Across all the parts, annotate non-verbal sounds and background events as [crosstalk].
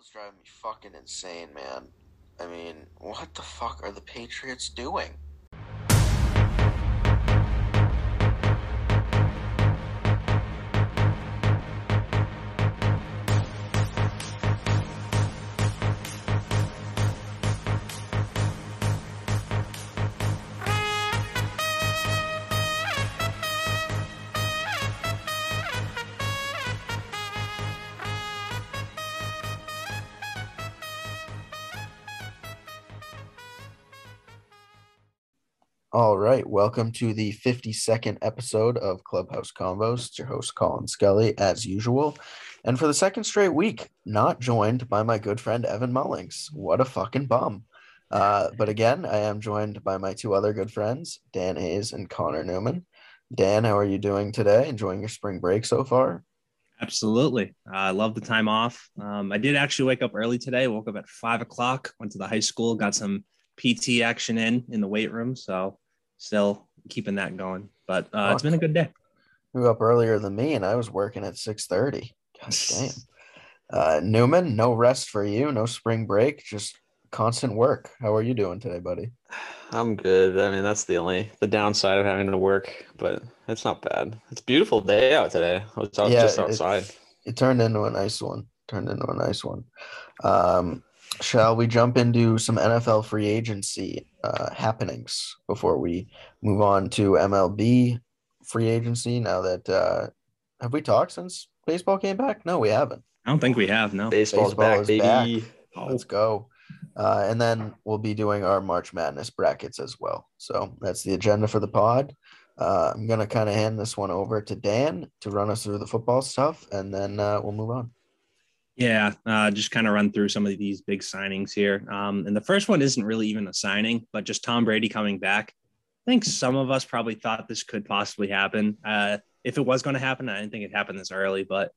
is driving me fucking insane, man. I mean, what the fuck are the Patriots doing? All right, welcome to the 52nd episode of Clubhouse Combos. It's your host, Colin Scully, as usual. And for the second straight week, not joined by my good friend, Evan Mullings. What a fucking bum. Uh, but again, I am joined by my two other good friends, Dan Hayes and Connor Newman. Dan, how are you doing today? Enjoying your spring break so far? Absolutely. Uh, I love the time off. Um, I did actually wake up early today. Woke up at five o'clock, went to the high school, got some PT action in in the weight room. So still keeping that going. But uh, it's been a good day. You up earlier than me, and I was working at six thirty. God [laughs] damn. Uh, Newman, no rest for you, no spring break, just constant work. How are you doing today, buddy? I'm good. I mean, that's the only the downside of having to work, but it's not bad. It's a beautiful day out today. I was out, yeah, just outside. It, it, turned into a nice one. Turned into a nice one. Um, shall we jump into some NFL free agency uh, happenings before we move on to MLB free agency? Now that uh, have we talked since baseball came back? No, we haven't. I don't think we have. No, baseball's Baseball back, baby. Back. Oh. Let's go. Uh, and then we'll be doing our March Madness brackets as well. So that's the agenda for the pod. Uh, I'm gonna kind of hand this one over to Dan to run us through the football stuff, and then uh, we'll move on. Yeah, uh, just kind of run through some of these big signings here. Um, and the first one isn't really even a signing, but just Tom Brady coming back. I think some of us probably thought this could possibly happen. Uh, if it was going to happen, I didn't think it happened this early, but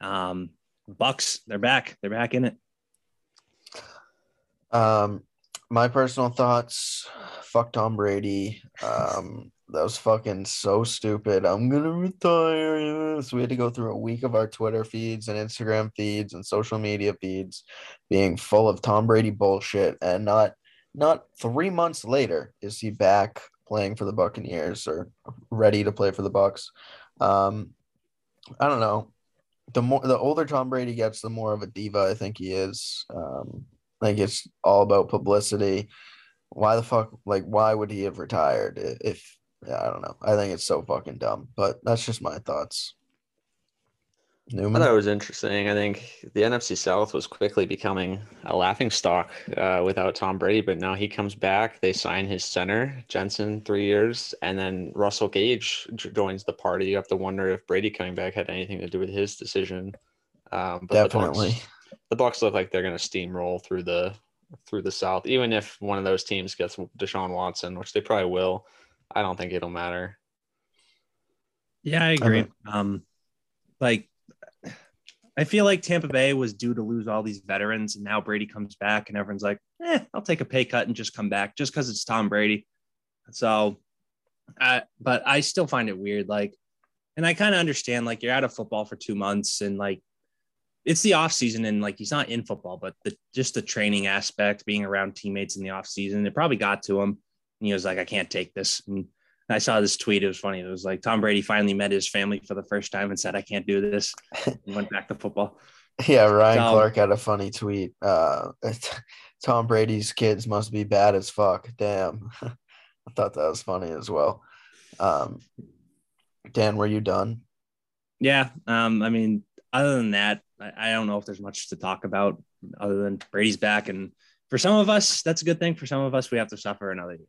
um, Bucs, they're back. They're back in it. Um, my personal thoughts: fuck Tom Brady. Um, that was fucking so stupid. I'm gonna retire. So we had to go through a week of our Twitter feeds and Instagram feeds and social media feeds being full of Tom Brady bullshit. And not not three months later is he back playing for the Buccaneers or ready to play for the Bucs. Um, I don't know. The more the older Tom Brady gets, the more of a diva I think he is. Um, like it's all about publicity. Why the fuck? Like, why would he have retired if yeah, I don't know. I think it's so fucking dumb, but that's just my thoughts. Newman? I thought it was interesting. I think the NFC South was quickly becoming a laughing stock uh, without Tom Brady, but now he comes back. They sign his center, Jensen, three years, and then Russell Gage joins the party. You have to wonder if Brady coming back had anything to do with his decision. Um, Definitely. The Bucs, the Bucs look like they're going to steamroll through the through the South, even if one of those teams gets Deshaun Watson, which they probably will. I don't think it'll matter. Yeah, I agree. Um, like I feel like Tampa Bay was due to lose all these veterans, and now Brady comes back, and everyone's like, "Eh, I'll take a pay cut and just come back just because it's Tom Brady." So, uh, but I still find it weird. Like, and I kind of understand, like, you're out of football for two months, and like, it's the off season, and like he's not in football, but the just the training aspect, being around teammates in the off season, it probably got to him. And he was like, I can't take this. And I saw this tweet. It was funny. It was like Tom Brady finally met his family for the first time and said, I can't do this. and went back to football. [laughs] Yeah, Ryan so, Clark had a funny tweet. Uh, [laughs] Tom Brady's kids must be bad as fuck. Damn. [laughs] I thought that was funny as well. Um, Dan, were you done? Yeah. Um, I mean, other than that, I, I don't know if there's much to talk about other than Brady's back. And for some of us, that's a good thing. For some of us, we have to suffer another year.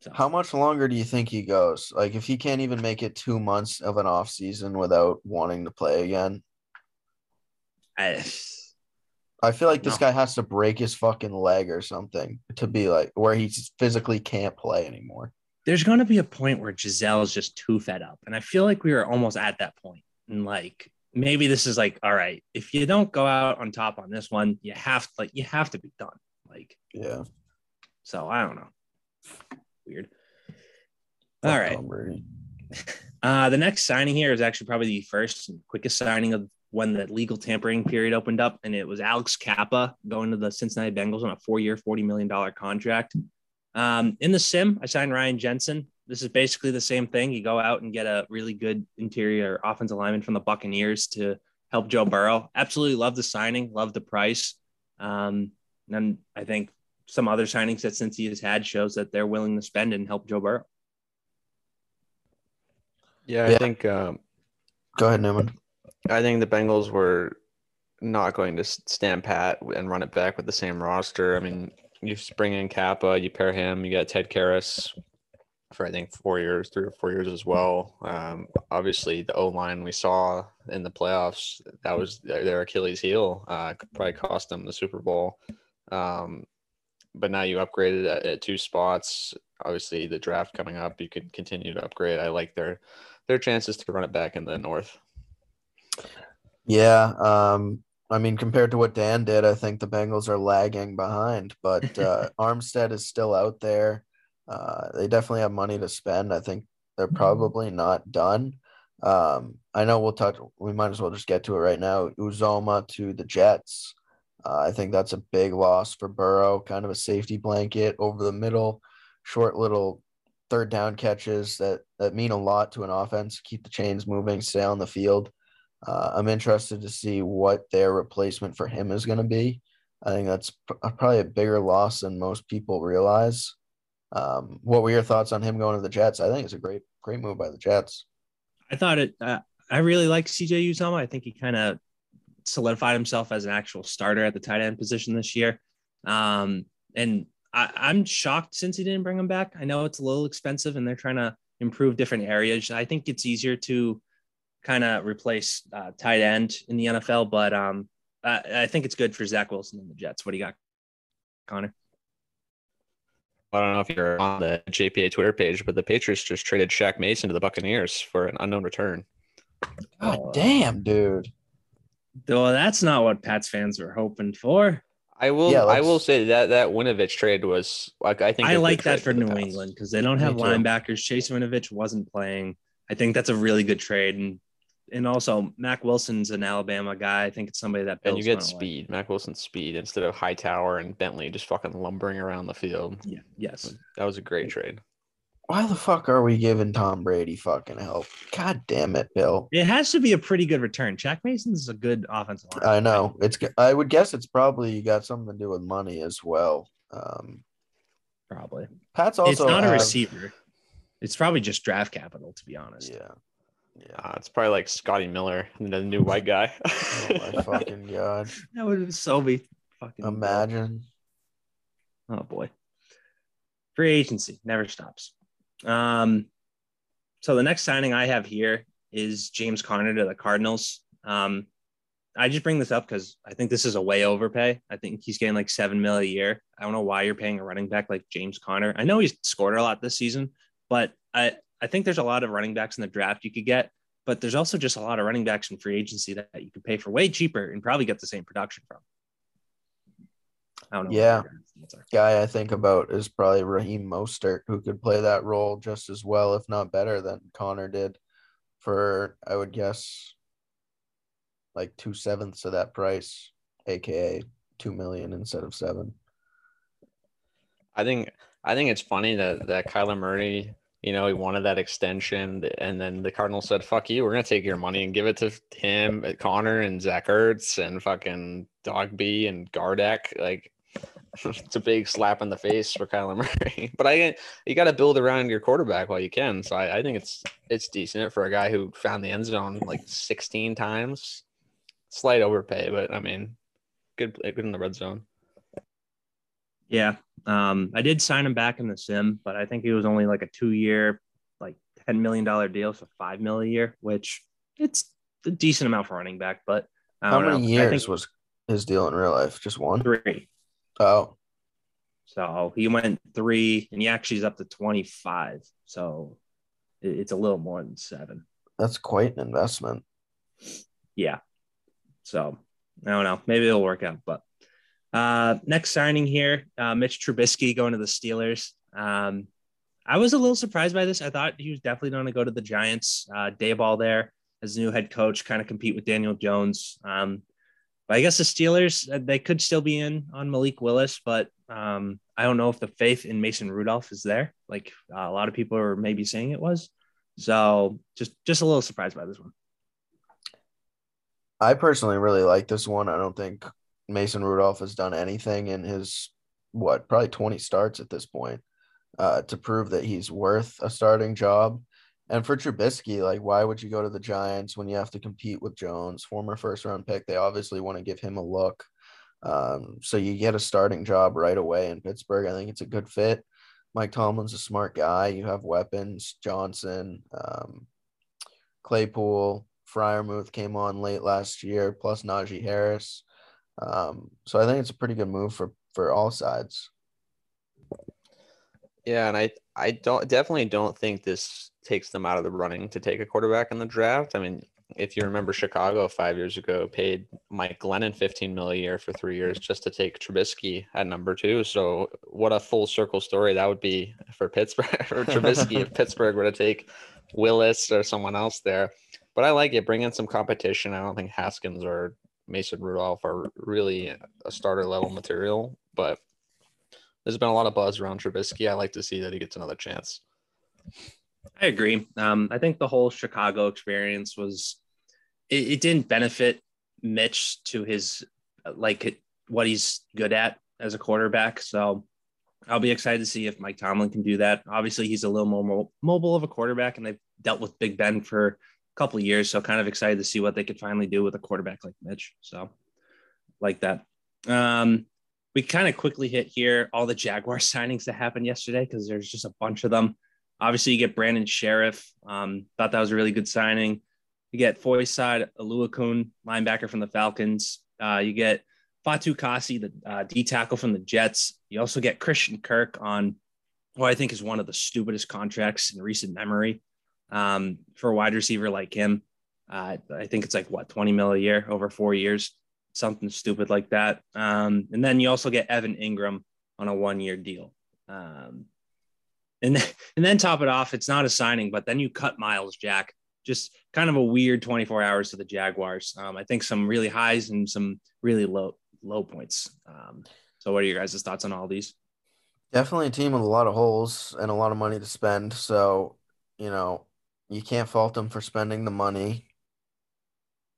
So. How much longer do you think he goes? Like, if he can't even make it two months of an off season without wanting to play again, I, I feel like this guy has to break his fucking leg or something to be like where he physically can't play anymore. There's going to be a point where Gisele is just too fed up, and I feel like we are almost at that point. And like, maybe this is like, all right, if you don't go out on top on this one, you have to like, you have to be done. Like, yeah. So I don't know weird. All right. Uh, the next signing here is actually probably the first and quickest signing of when the legal tampering period opened up, and it was Alex Cappa going to the Cincinnati Bengals on a four-year, forty million dollar contract. Um, in the sim, I signed Ryan Jensen. This is basically the same thing. You go out and get a really good interior offensive lineman from the Buccaneers to help Joe Burrow. Absolutely love the signing, love the price. Um, and I think some other signings that Cincy has had shows that they're willing to spend and help Joe Burrow. Yeah, I yeah. think. Um, Go ahead, Newman. I think the Bengals were not going to stand pat and run it back with the same roster. I mean, you bring in Cappa, you pair him, you got Ted Karras for I think four years, three or four years as well. Um, obviously, the O line we saw in the playoffs that was their Achilles heel. Uh, could probably cost them the Super Bowl. Um, but now you upgraded at, at, two spots. Obviously, the draft coming up, you can continue to upgrade. I like their their chances to run it back in the north. Yeah, um, I mean, compared to what Dan did, I think the Bengals are lagging behind. But [laughs] uh, Armstead is still out there. Uh, they definitely have money to spend. I think they're mm-hmm. probably not done. Um, I know we'll talk. We might as well just get to it right now. Uzomah to the Jets. Uh, I think that's a big loss for Burrow. Kind of a safety blanket over the middle, short little third down catches that that mean a lot to an offense. Keep the chains moving, stay on the field. Uh, I'm interested to see what their replacement for him is going to be. I think that's probably a bigger loss than most people realize. Um, what were your thoughts on him going to the Jets? I think it's a great, great move by the Jets. I thought it. Uh, I really like CJ Uzomah. I think he kind of solidified himself as an actual starter at the tight end position this year. Um, and I, am shocked Cincy didn't bring him back. I know it's a little expensive, and they're trying to improve different areas. I think it's easier to kind of replace uh, tight end in the NFL, but um, I, I think it's good for Zach Wilson and the Jets. What do you got, Connor? I don't know if you're on the JPA Twitter page, but the Patriots just traded Shaq Mason to the Buccaneers for an unknown return. God damn, dude. Well, that's not what Pats fans were hoping for. I will. Yeah, I will say that that Winovich trade was like I think I like that for, for New England because they don't have linebackers. Chase Winovich wasn't playing. I think that's a really good trade, and and also Mack Wilson's an Alabama guy. I think it's somebody that and you get speed. Like. Mack Wilson's speed instead of Hightower and Bentley just fucking lumbering around the field. Yeah. Yes. That was a great trade. Why the fuck are we giving Tom Brady fucking help? God damn it, Bill. It has to be a pretty good return. Shaq Mason's a good offensive line. I know. It's I would guess it's probably got something to do with money as well. Um probably. Pat's also It's not have, a receiver. It's probably just draft capital to be honest. Yeah. Yeah, uh, it's probably like Scotty Miller, the new white guy. [laughs] oh my [laughs] fucking god! That would so be fucking. Imagine. Oh boy. Free agency never stops. Um, so the next signing I have here is James Conner to the Cardinals. Um, I just bring this up because I think this is a way overpay. I think he's getting like seven mil a year. I don't know why you're paying a running back like James Conner. I know he's scored a lot this season, but I I think there's a lot of running backs in the draft you could get, but there's also just a lot of running backs in free agency that, you could pay for way cheaper and probably get the same production from. I don't know. Yeah. Guy I think about is probably Raheem Mostert, who could play that role just as well, if not better, than Conner did for, I would guess, like two sevenths of that price, aka two million instead of seven. I think I think it's funny that that Kyler Murray you know, he wanted that extension, and then the Cardinals said, "Fuck you, we're gonna take your money and give it to him, uh, Conner, and Zach Ertz, and fucking Dog B and Gardeck." Like, [laughs] it's a big slap in the face for Kyler [laughs] Murray. but I, you got to build around your quarterback while you can. So I, I think it's it's decent for a guy who found the end zone like 16 times. Slight overpay, but I mean, good good in the red zone. Yeah. Um, I did sign him back in the sim, but I think he was only like a two year, like $10 million deal. So five mil a year, which it's a decent amount for running back. But I how many know. years was his deal in real life? Just one? Three. Oh. So he went three and he actually is up to 25. So it's a little more than seven. That's quite an investment. Yeah. So I don't know. Maybe it'll work out, but uh, next signing here, uh, Mitch Trubisky going to the Steelers. Um, I was a little surprised by this. I thought he was definitely going to go to the Giants. Uh, Daboll there. as new head coach, kind of compete with Daniel Jones. Um, but I guess the Steelers uh, they could still be in on Malik Willis, but um, I don't know if the faith in Mason Rudolph is there. Like uh, a lot of people are maybe saying it was. So just just a little surprised by this one. I personally really like this one. I don't think Mason Rudolph has done anything in his what probably 20 starts at this point uh, to prove that he's worth a starting job. And for Trubisky, like, why would you go to the Giants when you have to compete with Jones, former first round pick? They obviously want to give him a look. Um, so you get a starting job right away in Pittsburgh. I think it's a good fit. Mike Tomlin's a smart guy. You have weapons, Johnson, um, Claypool, Freiermuth came on late last year, plus Najee Harris. Um, so I think it's a pretty good move for for all sides. Yeah, and I I don't definitely don't think this takes them out of the running to take a quarterback in the draft. I mean, if you remember Chicago five years ago paid Mike Glennon 15 mil a year for three years just to take Trubisky at number two. So what a full circle story that would be for Pittsburgh [laughs] or Trubisky if [laughs] Pittsburgh were to take Willis or someone else there. But I like it. Bring in some competition. I don't think Haskins or Mason Rudolph are really a starter level material, but there's been a lot of buzz around Trubisky. I like to see that he gets another chance. I agree. Um, I think the whole Chicago experience was it, it didn't benefit Mitch to his like what he's good at as a quarterback. So I'll be excited to see if Mike Tomlin can do that. Obviously, he's a little more mobile of a quarterback, and they've dealt with Big Ben for couple years. So kind of excited to see what they could finally do with a quarterback like Mitch. So like that. Um, we kind of quickly hit here all the Jaguar [laughs] signings that happened yesterday because there's just a bunch of them. Obviously, you get Brandon Scherff. Um, thought that was a really good signing. You get Foyesade Oluokun, linebacker from the Falcons. Uh, you get Fatukasi, the uh, D tackle from the Jets. You also get Christian Kirk on what I think is one of the stupidest contracts in recent memory um, for a wide receiver like him. Uh, I think it's like what 20 mil a year over four years, something stupid like that. Um, and then you also get Evan Engram on a one year deal. Um, and then, and then top it off, it's not a signing, but then you cut Myles Jack. Just kind of a weird 24 hours to the Jaguars. Um, I think some really highs and some really low low points. Um, so, what are your guys' thoughts on all these? Definitely a team with a lot of holes and a lot of money to spend. So, you know, you can't fault them for spending the money.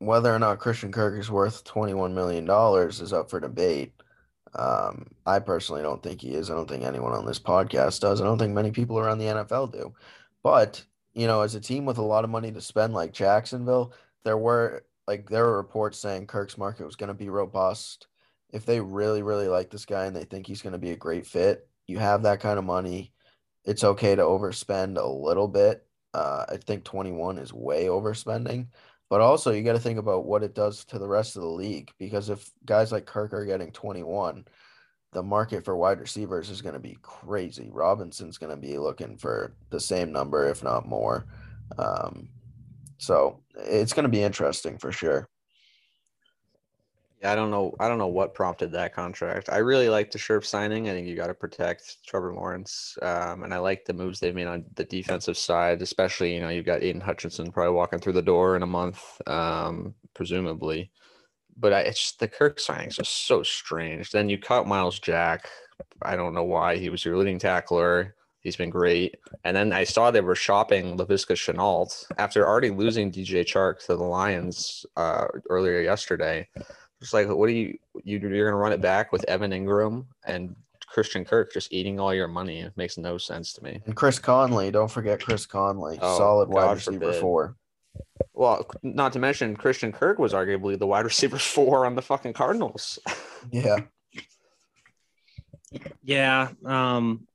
Whether or not Christian Kirk is worth $21 million is up for debate. Um, I personally don't think he is. I don't think anyone on this podcast does. I don't think many people around the NFL do. But, you know, as a team with a lot of money to spend like Jacksonville, there were like there were reports saying Kirk's market was going to be robust. If they really, really like this guy and they think he's going to be a great fit, you have that kind of money. It's okay to overspend a little bit. Uh, I think 21 is way overspending. But also, you got to think about what it does to the rest of the league because if guys like Kirk are getting 21, the market for wide receivers is going to be crazy. Robinson's going to be looking for the same number, if not more. Um, so it's going to be interesting for sure. Yeah, I don't know. I don't know what prompted that contract. I really like the Scherff signing. I think you got to protect Trevor Lawrence, um, and I like the moves they've made on the defensive side, especially you know you've got Aidan Hutchinson probably walking through the door in a month, um, presumably. But I, it's just, the Kirk signings just so strange. Then you cut Myles Jack. I don't know why he was your leading tackler. He's been great. And then I saw they were shopping Laviska Shenault after already losing DJ Chark to the Lions uh, earlier yesterday. Just like, what do you, you you're going to run it back with Evan Engram and Christian Kirk just eating all your money? It makes no sense to me. And Chris Conley, don't forget Chris Conley, oh, solid wide receiver forbid. four. Well, not to mention Christian Kirk was arguably the wide [laughs] receiver four on the fucking Cardinals. [laughs] yeah. Yeah. Um,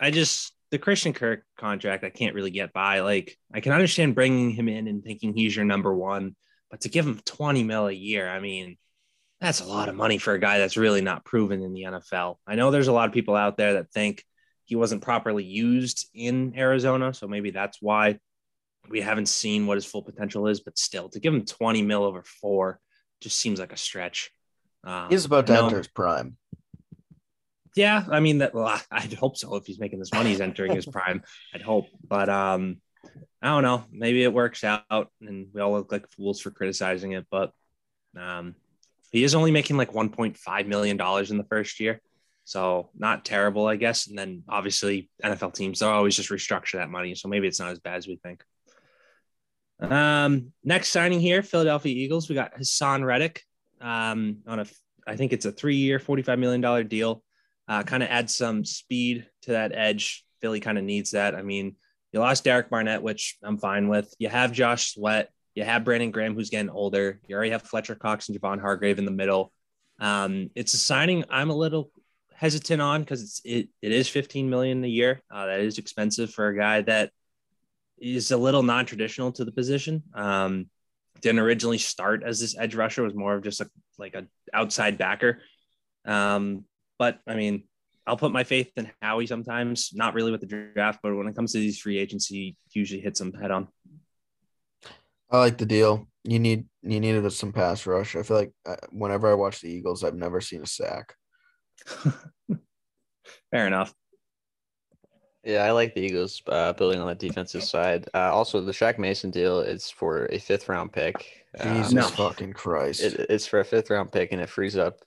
I just the Christian Kirk contract I can't really get by. Like I can understand bringing him in and thinking he's your number one, but to give him 20 mil a year, I mean, that's a lot of money for a guy that's really not proven in the NFL. I know there's a lot of people out there that think he wasn't properly used in Arizona, so maybe that's why we haven't seen what his full potential is. But still, to give him 20 mil over four just seems like a stretch. Um, he's about to enter his prime. Yeah, I mean that. Well, [laughs] I'd hope so. If he's making this money, he's entering his prime. I'd hope, but um, I don't know. Maybe it works out, and we all look like fools for criticizing it. But um, he is only making like 1.5 million dollars in the first year, so not terrible, I guess. And then obviously NFL teams they'll always just restructure that money, so maybe it's not as bad as we think. Um, next signing here, Philadelphia Eagles. We got Haason Reddick um, on a, I think it's a three-year, $45 million deal. Uh, kind of add some speed to that edge. Philly kind of needs that. I mean, you lost Derek Barnett, which I'm fine with. You have Josh Sweat. You have Brandon Graham, who's getting older. You already have Fletcher Cox and Javon Hargrave in the middle. Um, it's a signing I'm a little hesitant on because it's it, it is 15 million a year. Uh, that is expensive for a guy that is a little non-traditional to the position. Um, didn't originally start as this edge rusher; was more of just a like a outside backer. Um, but I mean, I'll put my faith in Howie sometimes. Not really with the draft, but when it comes to these free agency, usually hits them head on. I like the deal. You need you needed some pass rush. I feel like uh, whenever I watch the Eagles, I've never seen a sack. [laughs] Fair enough. Yeah, I like the Eagles uh, building on the defensive side. Uh, also, the Shaq Mason deal is for a fifth round pick. Jesus um, no. fucking Christ! It, it's for a fifth round pick, and it frees up,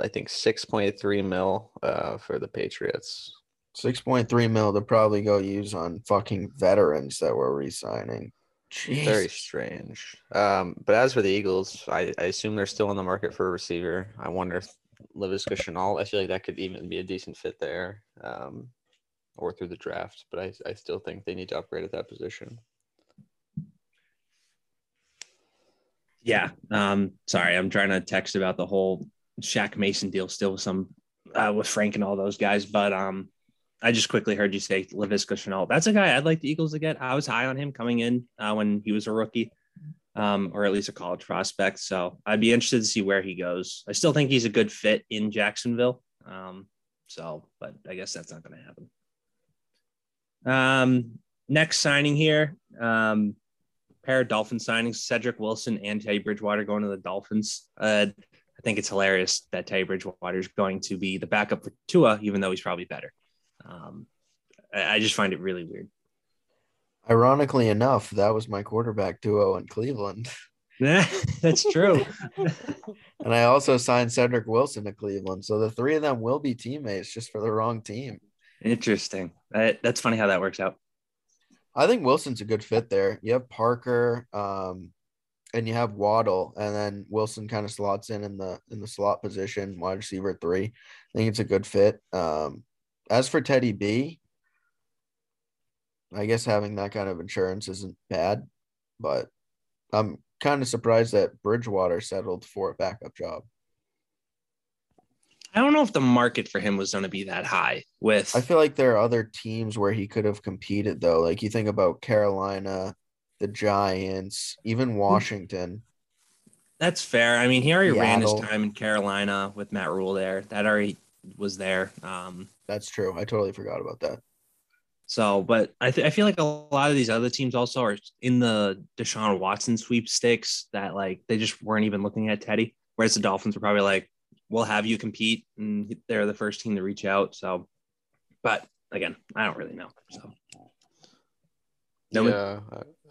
I think, six point three mil uh, for the Patriots. Six point three mil to probably go use on fucking veterans that we're re-signing. Jeez. Very strange. Um, but as for the Eagles, I, I assume they're still in the market for a receiver. I wonder if Laviska Shenault, I feel like that could even be a decent fit there. Um, or through the draft, but I, I still think they need to upgrade at that position. Yeah. Um, sorry, I'm trying to text about the whole Shaq Mason deal still with some uh, with Frank and all those guys, but um, I just quickly heard you say Laviska Shenault. That's a guy I'd like the Eagles to get. I was high on him coming in uh, when he was a rookie, um, or at least a college prospect. So I'd be interested to see where he goes. I still think he's a good fit in Jacksonville. Um, so, but I guess that's not going to happen. Um, next signing here, um, pair of Dolphin signings: Cedric Wilson and Teddy Bridgewater going to the Dolphins. Uh, I think it's hilarious that Teddy Bridgewater is going to be the backup for Tua, even though he's probably better. Um, I, I just find it really weird. Ironically enough, that was my quarterback duo in Cleveland. [laughs] Yeah, that's true. [laughs] and I also signed Cedric Wilson to Cleveland. So the three of them will be teammates just for the wrong team. Interesting. That, that's funny how that works out. I think Wilson's a good fit there. You have Parker, um, and you have Waddle, and then Wilson kind of slots in in the in the slot position, wide receiver three. I think it's a good fit. Um, as for Teddy B, I guess having that kind of insurance isn't bad, but I'm kind of surprised that Bridgewater settled for a backup job. I don't know if the market for him was going to be that high. With I feel like there are other teams where he could have competed though. Like you think about Carolina, the Giants, even hmm. Washington. That's fair. I mean, he already Seattle. ran his time in Carolina with Matt Rhule there. That already was there. Um, That's true. I totally forgot about that. So, but I, th- I feel like a lot of these other teams also are in the Deshaun Watson sweepstakes that like they just weren't even looking at Teddy. Whereas the Dolphins were probably like, we'll have you compete and they're the first team to reach out so but again i don't really know so no yeah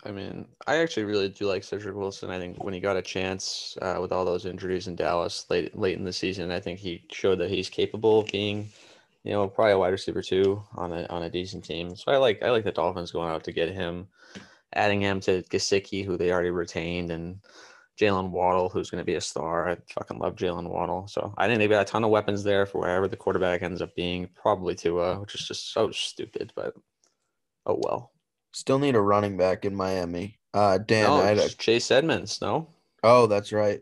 i mean i actually really do like cedric wilson i think when he got a chance uh, with all those injuries in dallas late late in the season i think he showed that he's capable of being you know probably a wide receiver too on a on a decent team so i like i like the dolphins going out to get him adding him to Gesicki, who they already retained and Jaylen Waddle, who's going to be a star. I fucking love Jaylen Waddle. So I think they've got a ton of weapons there for wherever the quarterback ends up being, probably Tua, which is just so stupid, but oh well. Still need a running back in Miami. Uh, Dan, no, I had a... Chase Edmonds, no? Oh, that's right.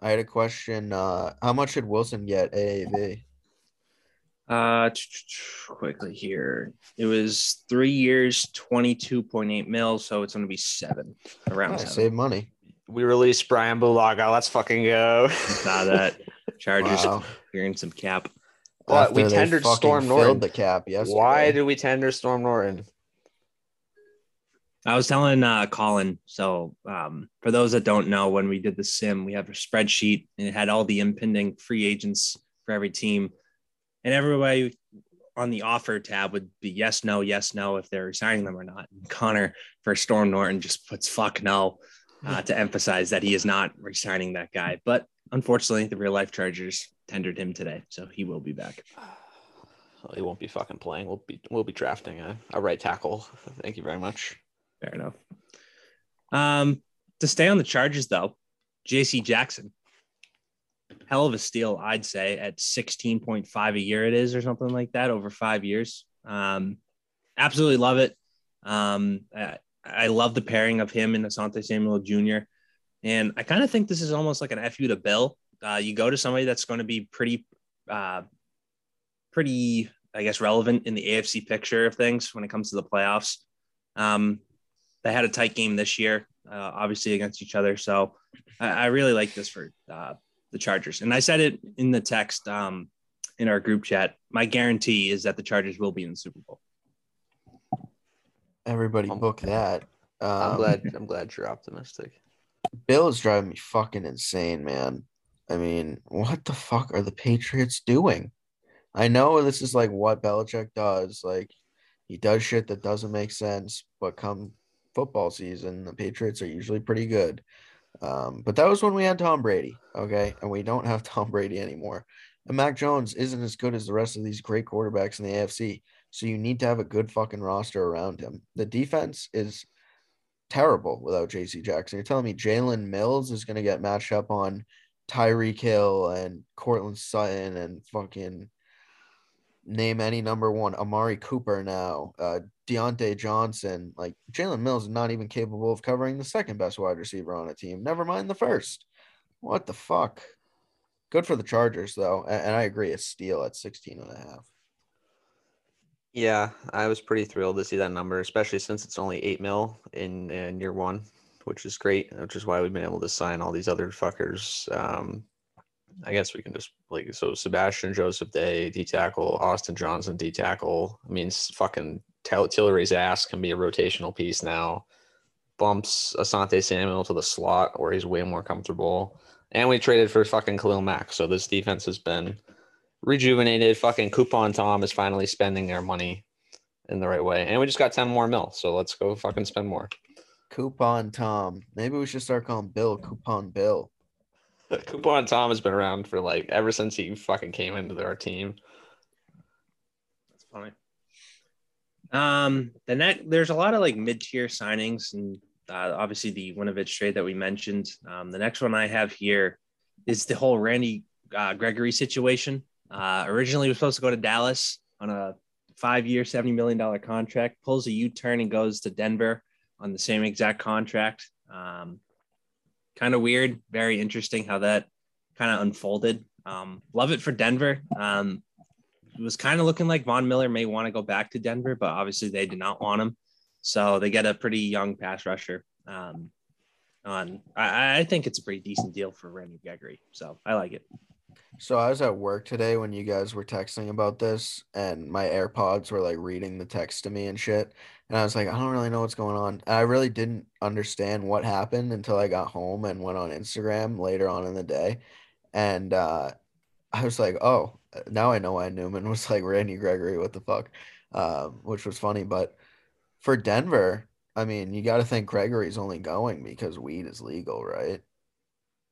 I had a question. Uh, how much did Wilson get AAV? Uh, quickly here. It was three years, twenty-two point eight mil, so it's going to be seven around. Nice, save money. We released Brian Bulaga. Let's fucking go. Saw that. [laughs] Chargers wow. hearing some cap. But we tendered Storm Norton. The cap. Yes. Why did we tender Storm Norton? I was telling uh, Colin. So, um, for those that don't know, when we did the sim, we have a spreadsheet and it had all the impending free agents for every team and everybody on the offer tab would be yes, no, yes, no, if they're resigning them or not. And Connor for Storm Norton just puts fuck no uh, to emphasize that he is not resigning that guy. But unfortunately, the real life Chargers tendered him today, so he will be back. [sighs] Well, he won't be fucking playing. We'll be we'll be drafting a, a right tackle. Thank you very much. Fair enough. Um, to stay on the Chargers though, J.C. Jackson, hell of a steal, I'd say, at sixteen point five a year it is, or something like that, over five years. Um, absolutely love it. Um, I, I love the pairing of him and Asante Samuel Jr. And I kind of think this is almost like an FU to Bill. Uh, you go to somebody that's going to be pretty, uh, pretty, I guess, relevant in the AFC picture of things when it comes to the playoffs. Um, they had a tight game this year, uh, obviously against each other. So I, I really like this for uh, the Chargers. And I said it in the text um, in our group chat. My guarantee is that the Chargers will be in the Super Bowl. Everybody book that. Um, I'm glad. I'm glad you're optimistic. Bill is driving me fucking insane, man. I mean, what the fuck are the Patriots doing? I know this is like what Belichick does. Like, he does shit that doesn't make sense, but come football season, the Patriots are usually pretty good. Um, but that was when we had Tom Brady, okay? And we don't have [laughs] Tom Brady anymore. And Mac Jones isn't as good as the rest of these great quarterbacks in the AFC. So you need to have a good fucking roster around him. The defense is terrible without JC Jackson. You're telling me Jalen Mills is going to get matched up on Tyreek Hill and Courtland Sutton and fucking name any number one Amari Cooper now, uh, Diontae Johnson. Like Jalen Mills is not even capable of covering the second best wide receiver on a team. Never mind the first. What the fuck? Good for the Chargers though, and, and I agree. It's steal at 16 and a half. Yeah, I was pretty thrilled to see that number, especially since it's only eight mil in, in year one, which is great. Which is why we've been able to sign all these other fuckers. Um, I guess we can just like so Sebastian Joseph Day, D tackle, Austin Johnson, D tackle. I mean, fucking Tillery's ass can be a rotational piece now. Bumps Asante Samuel to the slot where he's way more comfortable. And we traded for fucking Khalil Mack. So this defense has been rejuvenated. Fucking Coupon Tom is finally spending their money in the right way. And we just got 10 more mil. So let's go fucking spend more. Coupon Tom. Maybe we should start calling Bill Coupon Bill. [laughs] Coupon Tom has been around for like ever since he fucking came into our team. That's funny. Um, the next there's a lot of like mid-tier signings, and uh, obviously the Winovich trade that we mentioned. Um, the next one I have here is the whole Randy uh, Gregory situation. Uh, originally, was supposed to go to Dallas on a five-year, seventy million dollar contract. Pulls a U-turn and goes to Denver on the same exact contract. Um, kind of weird, very interesting how that kind of unfolded. Um, love it for Denver. Um, it was kind of looking like Von Miller may want to go back to Denver, but obviously they did not want him. So they get a pretty young pass rusher. Um, on I, I think it's a pretty decent deal for Randy Gregory. So I like it. So I was at work today when you guys were texting about this, and my AirPods were like reading the text to me and shit. And I was like, I don't really know what's going on. And I really didn't understand what happened until I got home and went on Instagram later on in the day. And uh, I was like, oh, now I know why Newman was like Randy Gregory. What the fuck? Um, which was funny. But for Denver, I mean, you got to think Gregory's only going because weed is legal, right?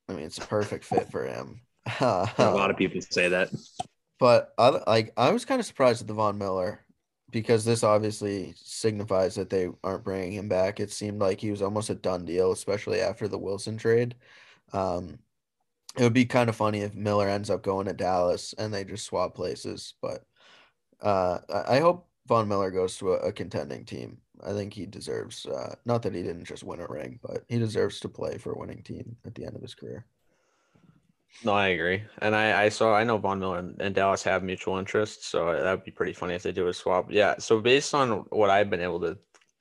I mean, it's a perfect fit for him. A lot of people say that. But I, like, I was kind of surprised at the Von Miller because this obviously signifies that they aren't bringing him back. It seemed like he was almost a done deal, especially after the Wilson trade. Um, it would be kind of funny if Miller ends up going to Dallas and they just swap places. But uh, I hope Von Miller goes to a, a contending team. I think he deserves, uh, not that he didn't just win a ring, but he deserves to play for a winning team at the end of his career. No, I agree, and I, I saw I know Von Miller and, and Dallas have mutual interests, so that would be pretty funny if they do a swap. Yeah. So based on what I've been able to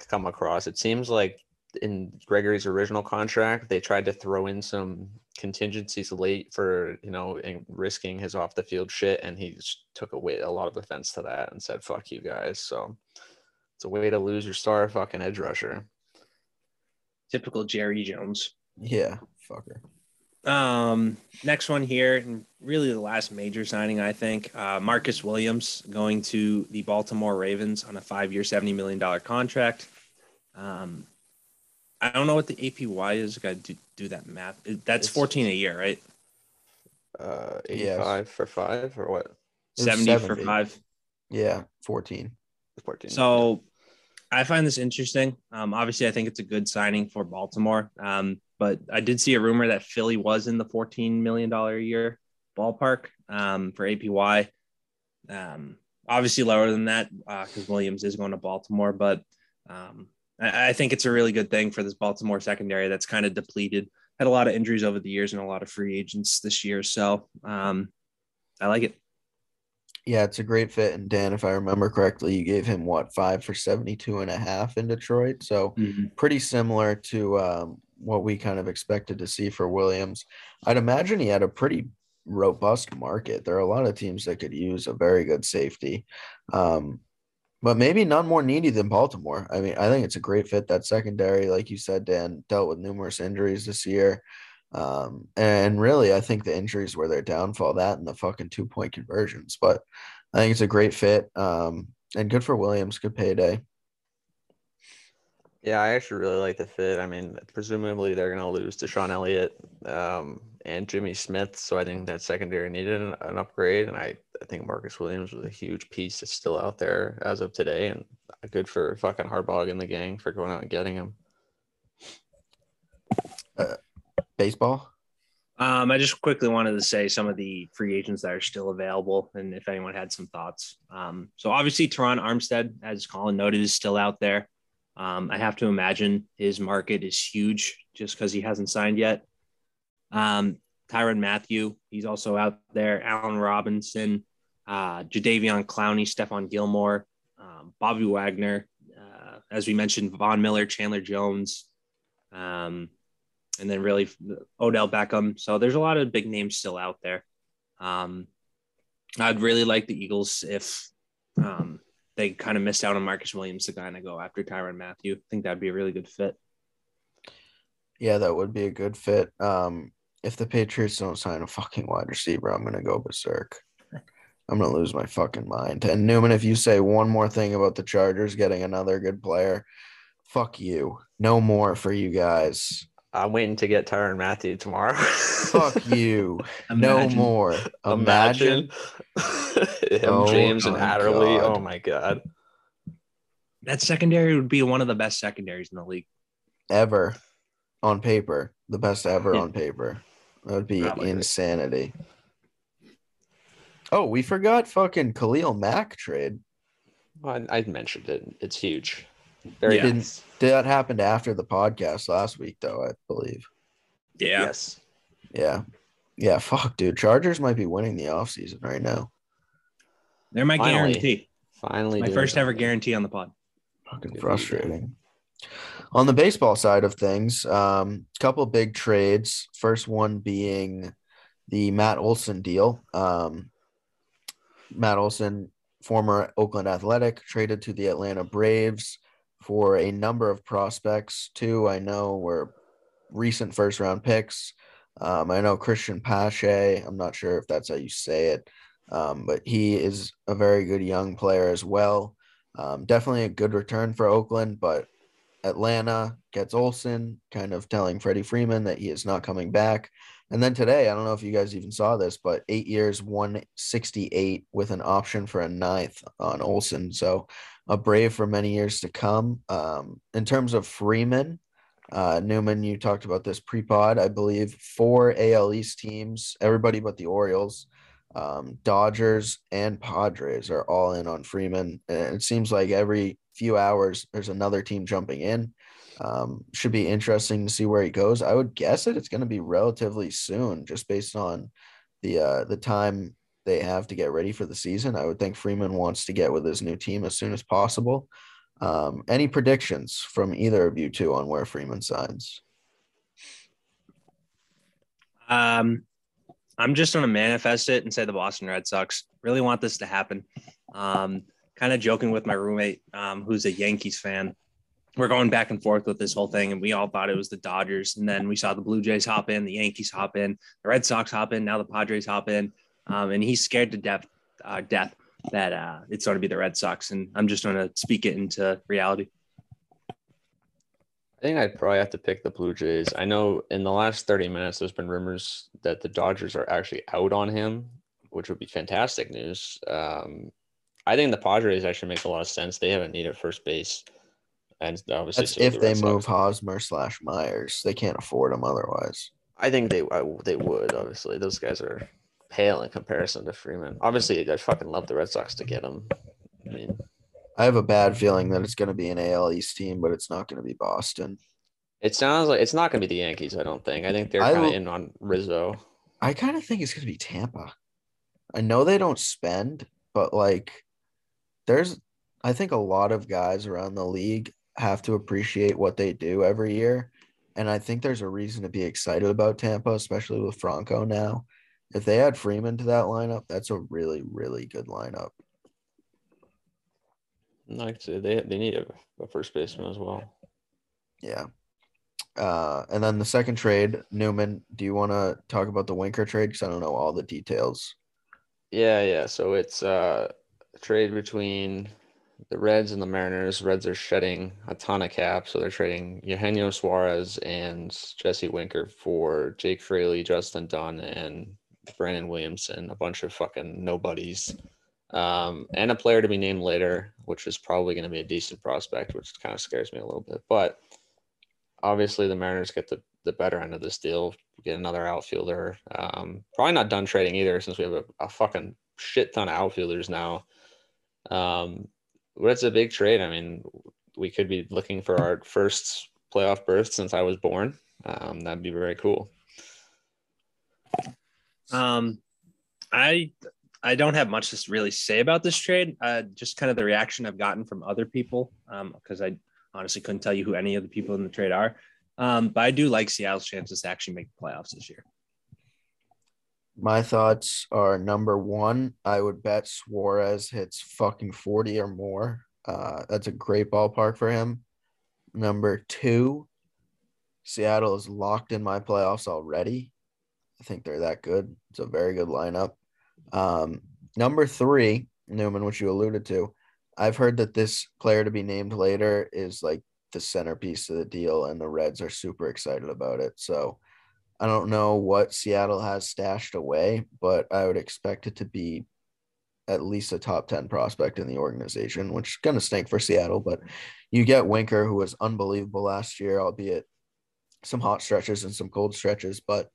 come across, it seems like in Gregory's original contract, they tried to throw in some contingencies late for you know and risking his off the field shit, and he took away a lot of offense to that and said "fuck you guys." So it's a way to lose your star fucking edge rusher. Typical Jerry Jones. Yeah, fucker. Um, next one here, and really the last major signing, I think. Uh, Marcus Williams going to the Baltimore Ravens on a five-year, seventy million dollar contract. Um, I don't know what the APY is. I got to do, do that math. That's it's, fourteen a year, right? Uh, eighty-five yes. for five, or what? 70, 70, for five. Yeah, fourteen. Fourteen. So, I find this interesting. Um, obviously, I think it's a good signing for Baltimore. Um, but I did see a rumor that Philly was in the $14 million a year ballpark um, for APY. Um, obviously lower than that because uh, Williams is going to Baltimore, but um, I, I, think it's a really good thing for this Baltimore secondary that's kind of depleted. Had a lot of injuries over the years and a lot of free agents this year. So um, I like it. Yeah, it's a great fit. And Dan, if I remember correctly, you gave him what five for 72 and a half in Detroit. So mm-hmm. pretty similar to um, what we kind of expected to see for Williams. I'd imagine he had a pretty robust market. There are a lot of teams that could use a very good safety, um, but maybe none more needy than Baltimore. I mean, I think it's a great fit. That secondary, like you said, Dan, dealt with numerous injuries this year. Um, and really, I think the injuries were their downfall, that and the fucking two point conversions. But I think it's a great fit. Um, and good for Williams, good payday. Yeah, I actually really like the fit. I mean, presumably they're going to lose DeShon Elliott um, and Jimmy Smith, so I think that secondary needed an, an, upgrade. And I, I think Marcus Williams was a huge piece that's still out there as of today, and good for fucking Harbaugh and the gang for going out and getting him. Uh, baseball. Um, I just quickly wanted to say some of the free agents that are still available, and if anyone had some thoughts. Um, so obviously, Terron Armstead, as Colin noted, is still out there. Um, I have to imagine his market is huge just because he hasn't signed yet. Um, Tyrann Mathieu, he's also out there. Allen Robinson, uh, Jadeveon Clowney, Stephon Gilmore, um, Bobby Wagner, uh, as we mentioned, Von Miller, Chandler Jones, um, and then really Odell Beckham. So there's a lot of big names still out there. Um, I'd really like the Eagles if um, they kind of missed out on Marcus Williams to kind of go after Tyrann Mathieu. I think that'd be a really good fit. Yeah, that would be a good fit. Um, if the Patriots don't sign a fucking wide receiver, I'm gonna go berserk. I'm gonna lose my fucking mind. And Newman, if you say one more thing about the Chargers getting another good player, fuck you. No more for you guys. I'm waiting to get Tyrann Mathieu tomorrow. Fuck you. [laughs] no more. Imagine, Imagine. him, oh, James, and Adderley. God. Oh my god. That secondary would be one of the best secondaries in the league. Ever on paper. The best ever on [laughs] paper. That would be Probably insanity. Oh, we forgot fucking Khalil Mack trade. I, I mentioned it. It's huge. Very yeah. Did that happened after the podcast last week, though, I believe. Yeah. Yes. Yeah. Yeah. Fuck, dude. Chargers might be winning the offseason right now. They're my Finally. guarantee. Finally. My first ever guarantee on the pod. Fucking Good frustrating. On the baseball side of things, um, couple big trades. First one being the Matt Olson deal. Um, Matt Olson, former Oakland Athletic, traded to the Atlanta Braves for a number of prospects. too. I know were recent first round picks. Um, I know Cristian Pache. I'm not sure if that's how you say it, um, but he is a very good young player as well. Um, definitely a good return for Oakland, but Atlanta gets Olson, kind of telling Freddie Freeman that he is not coming back. And then today, I don't know if you guys even saw this, but eight years, 168 with an option for a ninth on Olson. So a Brave for many years to come. Um, in terms of Freeman, uh, Newman, you talked about this pre pod. I believe four AL East teams, everybody but the Orioles, um, Dodgers, and Padres are all in on Freeman. And it seems like every few hours there's another team jumping in. Um, should be interesting to see where he goes. I would guess that it's going to be relatively soon, just based on the uh, the time they have to get ready for the season. I would think Freeman wants to get with his new team as soon as possible. Um, any predictions from either of you two on where Freeman signs? Um, I'm just going to manifest it and say the Boston Red Sox really want this to happen. Um, kind of joking with my roommate, um, who's a Yankees fan. we're going back and forth with this whole thing, and we all thought it was the Dodgers, and then we saw the Blue Jays hop in, the Yankees hop in, the Red Sox hop in, now the Padres hop in, um, and he's scared to death, uh, death that uh, it's going to be the Red Sox, and I'm just going to speak it into reality. I think I'd probably have to pick the Blue Jays. I know in the last 30 minutes, there's been rumors that the Dodgers are actually out on him, which would be fantastic news. Um, I think the Padres actually make a lot of sense. They have a need at first base. And obviously, That's if the they move Hosmer slash Myers. They can't afford them otherwise. I think they I, they would, obviously. Those guys are pale in comparison to Freeman. Obviously, I fucking love the Red Sox to get him. I mean, I have a bad feeling that it's going to be an AL East team, but it's not going to be Boston. It sounds like it's not going to be the Yankees. I don't think. I think they're kind of in on Rizzo. I kind of think it's going to be Tampa. I know they don't spend, but like, there's, I think a lot of guys around the league have to appreciate what they do every year. And I think there's a reason to be excited about Tampa, especially with Franco now. If they add Freeman to that lineup, that's a really, really good lineup. Like I said, they they need a, a first baseman as well. Yeah. Uh, and then the second trade, Newman. Do you want to talk about the Winker trade? Because I don't know all the details. Yeah, yeah. So it's uh, trade between the Reds and the Mariners. Reds are shedding a ton of cap, so they're trading Eugenio Suarez and Jesse Winker for Jake Fraley, Justin Dunn, and Brandon Williamson, a bunch of fucking nobodies um, and a player to be named later, which is probably going to be a decent prospect, which kind of scares me a little bit. But obviously, the Mariners get the, the better end of this deal, get another outfielder. Um, probably not done trading either, since we have a, a fucking shit ton of outfielders now. Um, but it's a big trade. I mean, we could be looking for our first playoff berth since I was born. Um, that'd be very cool. Um, I I don't have much to really say about this trade. Uh, just kind of the reaction I've gotten from other people, Um, because um, I honestly couldn't tell you who any of the people in the trade are. Um, but I do like Seattle's chances to actually make the playoffs this year. My thoughts are number one, I would bet Suarez hits fucking 40 or more. Uh, that's a great ballpark for him. Number two, Seattle is locked in my playoffs already. I think they're that good. It's a very good lineup. Um, number three, Newman, which you alluded to, I've heard that this player to be named later is like the centerpiece of the deal, and the Reds are super excited about it. So I don't know what Seattle has stashed away, but I would expect it to be at least a top 10 prospect in the organization, which is going to stink for Seattle. But you get Winker, who was unbelievable last year, albeit some hot stretches and some cold stretches. But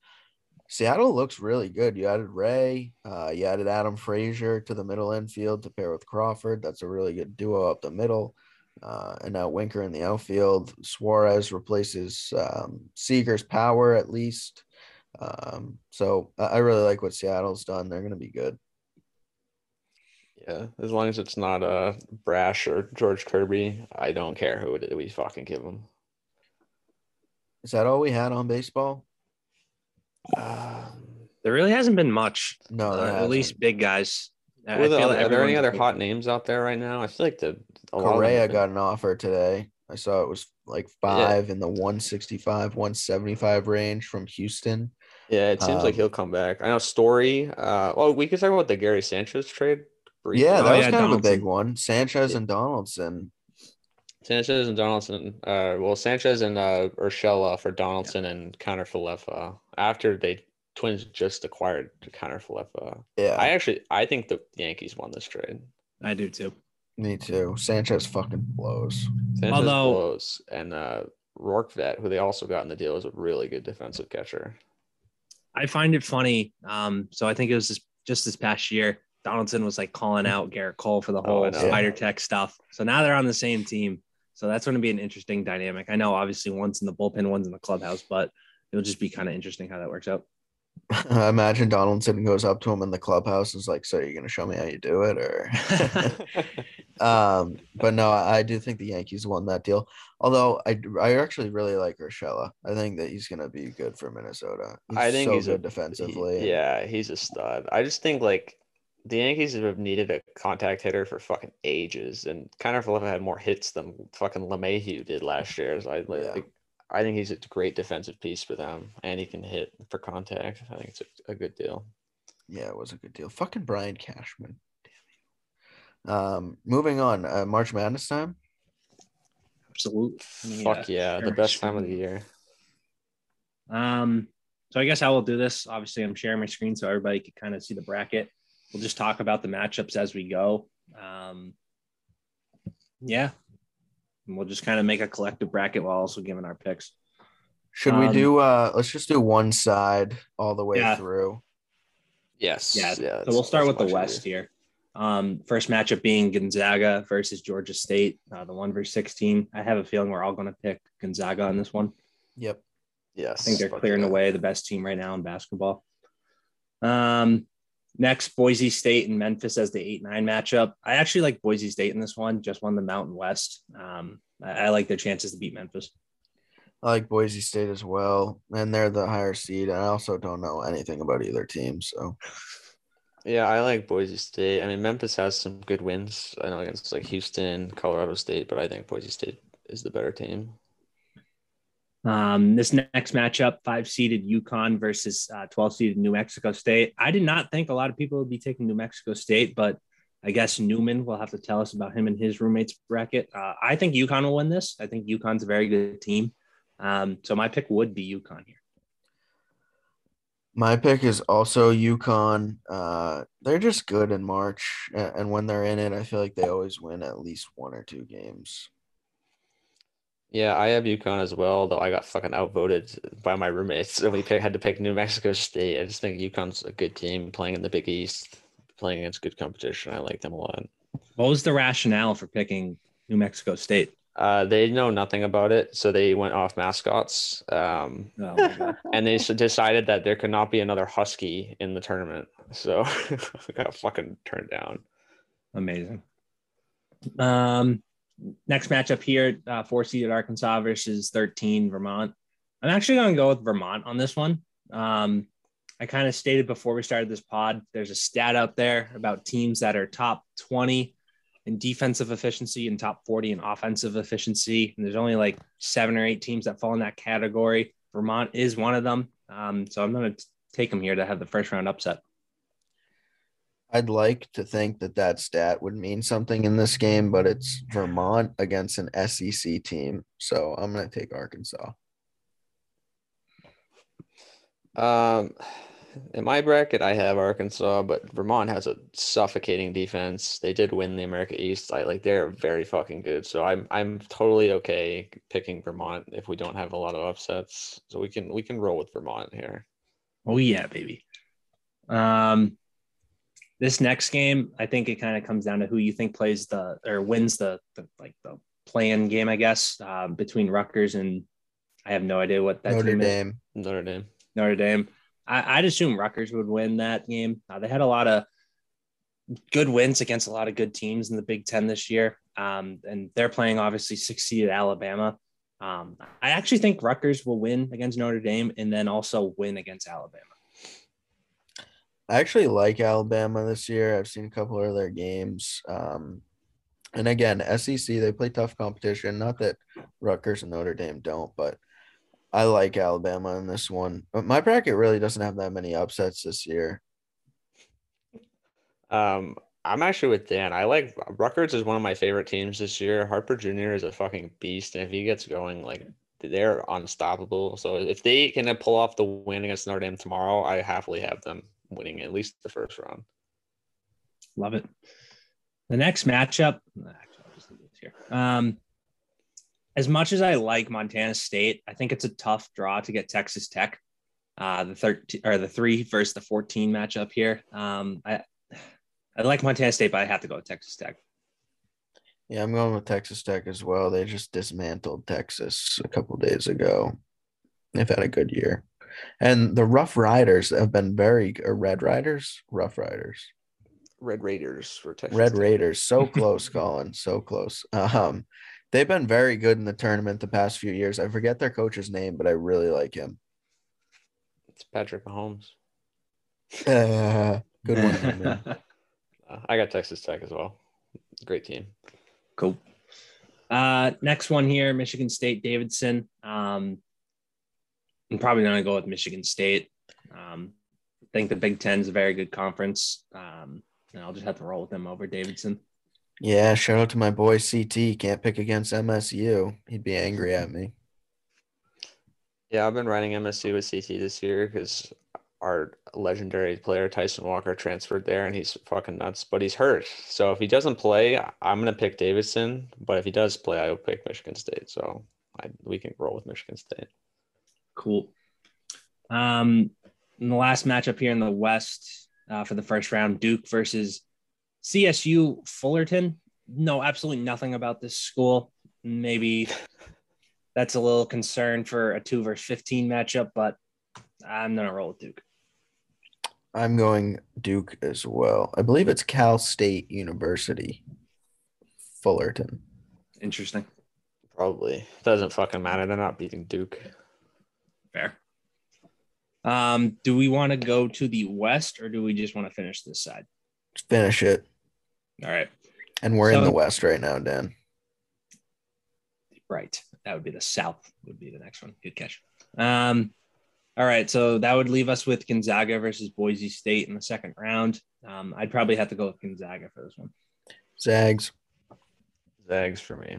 Seattle looks really good. You added Ray, uh, you added Adam Frazier to the middle infield to pair with Crawford. That's a really good duo up the middle. Uh, and now Winker in the outfield. Suarez replaces um, Seager's power at least. Um, so I really like what Seattle's done. They're going to be good. Yeah, as long as it's not uh Brash or George Kirby, I don't care who it is. We fucking give them. Is that all we had on baseball? Um, there really hasn't been much. No, uh, at least big guys. the, like are there any other hot names out there right now? I feel like the Correa got an offer today. I saw it was like five yeah. in the 165, 175 range from Houston. Yeah, it seems um, like he'll come back. I know Story. Uh, well, we could talk about the Gary Sanchez trade. Briefly. Yeah, that oh, was yeah, kind Donaldson. of a big one. Sanchez yeah. and Donaldson. Sanchez and Donaldson. Uh, well, Sanchez and uh, Urshela for Donaldson yeah. and Kiner Falefa after they Twins just acquired Kiner Falefa. Yeah, I actually I think the Yankees won this trade. I do too. Me too. Sanchez fucking blows. Sanchez Although, blows, and uh, Rortvedt, who they also got in the deal, is a really good defensive catcher. I find it funny. Um, so I think it was just, just this past year. Donaldson was like calling out Gerrit Cole for the oh, whole oh, Spider Tack stuff. So now they're on the same team. So that's going to be an interesting dynamic. I know obviously one's in the bullpen, one's in the clubhouse, but it'll just be kind of interesting how that works out. I imagine Donaldson goes up to him in the clubhouse and is like, "So you're gonna show me how you do it?" Or, [laughs] [laughs] um, but no, I do think the Yankees won that deal. Although I, I actually really like Urshela. I think that he's gonna be good for Minnesota. He's I think so he's good a, defensively. He, yeah, he's a stud. I just think like the Yankees have needed a contact hitter for fucking ages, and Kiner had more hits than fucking LeMahieu did last year. So I like, yeah. I think he's a great defensive piece for them, and he can hit for contact. I think it's a, a good deal. Yeah, it was a good deal. Fucking Brian Cashman. Damn you. Um, moving on. Uh, March Madness time. Absolutely. Fuck yeah, the best time of the year. Um, so I guess I will do this. Obviously, I'm sharing my screen so everybody can kind of see the bracket. We'll just talk about the matchups as we go. Um, yeah, and we'll just kind of make a collective bracket while also giving our picks. Should um, we do? uh Let's just do one side all the way yeah. through. Yes. Yeah. yeah so we'll start with the West here. Um, first matchup being Gonzaga versus Georgia State, uh, the one versus 16. I have a feeling we're all going to pick Gonzaga on this one. Yep. Yes. I think they're clearing away the best team right now in basketball. Um, next, Boise State and Memphis as the 8 9 matchup. I actually like Boise State in this one, just won the Mountain West. Um, I, I like their chances to beat Memphis. I like Boise State as well, and they're the higher seed. I also don't know anything about either team, so. Yeah, I like Boise State. I mean, Memphis has some good wins. I know against like Houston, Colorado State, but I think Boise State is the better team. Um, this next matchup, five seeded UConn versus uh, 12 seeded New Mexico State. I did not think a lot of people would be taking New Mexico State, but I guess Newman will have to tell us about him and his roommates bracket. Uh, I think UConn will win this. I think UConn's a very good team. Um, so my pick would be UConn here. My pick is also UConn. Uh, they're just good in March, and when they're in it, I feel like they always win at least one or two games. Yeah, I have UConn as well, though I got fucking outvoted by my roommates. So we pick, had to pick New Mexico State. I just think UConn's a good team playing in the Big East, playing against good competition. I like them a lot. What was the rationale for picking New Mexico State? Uh, they know nothing about it, so they went off mascots. Um, oh and they decided that there could not be another Husky in the tournament, so [laughs] got fucking turned down. Amazing. Um, next matchup here, uh, four seeded Arkansas versus thirteen Vermont. I'm actually going to go with Vermont on this one. Um, I kind of stated before we started this pod, there's a stat out there about teams that are top 20 in defensive efficiency and top 40 in offensive efficiency. And there's only like seven or eight teams that fall in that category. Vermont is one of them. Um, so I'm going to take them here to have the first round upset. I'd like to think that that stat would mean something in this game, but it's Vermont against an SEC team. So I'm going to take Arkansas. Um, in my bracket, I have Arkansas, but Vermont has a suffocating defense. They did win the America East. I like they're very fucking good. So I'm I'm totally okay picking Vermont if we don't have a lot of upsets. So we can we can roll with Vermont here. Oh yeah, baby. Um, this next game, I think it kind of comes down to who you think plays the or wins the, the like the playing game, I guess, uh, between Rutgers and I have no idea what that Notre Dame. Is. Notre Dame. Notre Dame. I, would assume Rutgers would win that game. Uh, they had a lot of good wins against a lot of good teams in the Big Ten this year, um, and they're playing obviously succeeded Alabama. Um, I actually think Rutgers will win against Notre Dame and then also win against Alabama. I actually like Alabama this year. I've seen a couple of their games. Um, and again, SEC, they play tough competition. Not that Rutgers and Notre Dame don't, but – I like Alabama in this one. But my bracket really doesn't have that many upsets this year. Um, I'm actually with Dan. I like Rutgers is one of my favorite teams this year. Harper Jr. is a fucking beast, and if he gets going, like they're unstoppable. So if they can pull off the win against Notre Dame tomorrow, I happily have them winning at least the first round. Love it. The next matchup, um, as much as I like Montana State, I think it's a tough draw to get Texas Tech. Uh, the 13 or the three versus the 14 matchup here. Um, I I like Montana State, but I have to go with Texas Tech. Yeah, I'm going with Texas Tech as well. They just dismantled Texas a couple days ago. They've had a good year. And the Rough Riders have been very or Red Riders, Rough Riders. Red Raiders for Texas. Red Tech. Raiders, so [laughs] close, Colin, so close. Um, They've been very good in the tournament the past few years. I forget their coach's name, but I really like him. It's Patrick Mahomes. Uh, [laughs] good one. [laughs] Uh, I got Texas Tech as well. Great team. Cool. Uh, next one here, Michigan State Davidson. Um, I'm probably going to go with Michigan State. Um, I think the Big Ten is a very good conference. Um, and I'll just have to roll with them over Davidson. Yeah, shout out to my boy CT. Can't pick against MSU. He'd be angry at me. Yeah, I've been riding MSU with CT this year because our legendary player Tyson Walker transferred there and he's fucking nuts, but he's hurt. So if he doesn't play, I'm gonna pick Davidson. But if he does play, I will pick Michigan State. So I, we can roll with Michigan State. Cool. Um, in the last matchup here in the West uh, for the first round, Duke versus CSU Fullerton. No, absolutely nothing about this school. Maybe [laughs] that's a little concern for a two versus 15 matchup, but I'm going to roll with Duke. I'm going Duke as well. I believe it's Cal State University, Fullerton. Interesting. Probably doesn't fucking matter. They're not beating Duke. Fair. Um, do we want to go to the West or do we just want to finish this side? Finish it. All right. And we're so, in the West right now, Dan. Right. That would be the South, would be the next one. Good catch. Um, all right. So that would leave us with Gonzaga versus Boise State in the second round. Um, I'd probably have to go with Gonzaga for this one. Zags. Zags for me.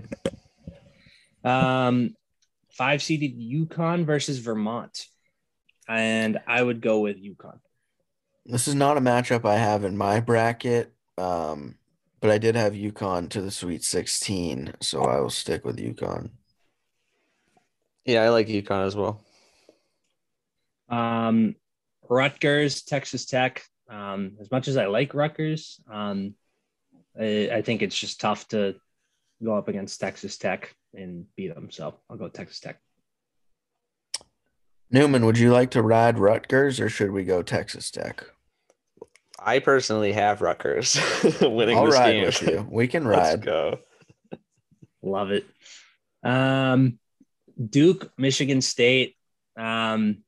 Um, five seeded UConn versus Vermont. And I would go with UConn. This is not a matchup I have in my bracket. Um, but I did have UConn to the Sweet 16, so I will stick with UConn. Yeah, I like UConn as well. Um, Rutgers, Texas Tech. Um, as much as I like Rutgers, um, I, I think it's just tough to go up against Texas Tech and beat them. So I'll go Texas Tech. Newman, would you like to ride Rutgers or should we go Texas Tech? I personally have Rutgers [laughs] winning I'll this ride game. with you. We can [laughs] ride. Let's go. Love it. Um, Duke, Michigan State. Um,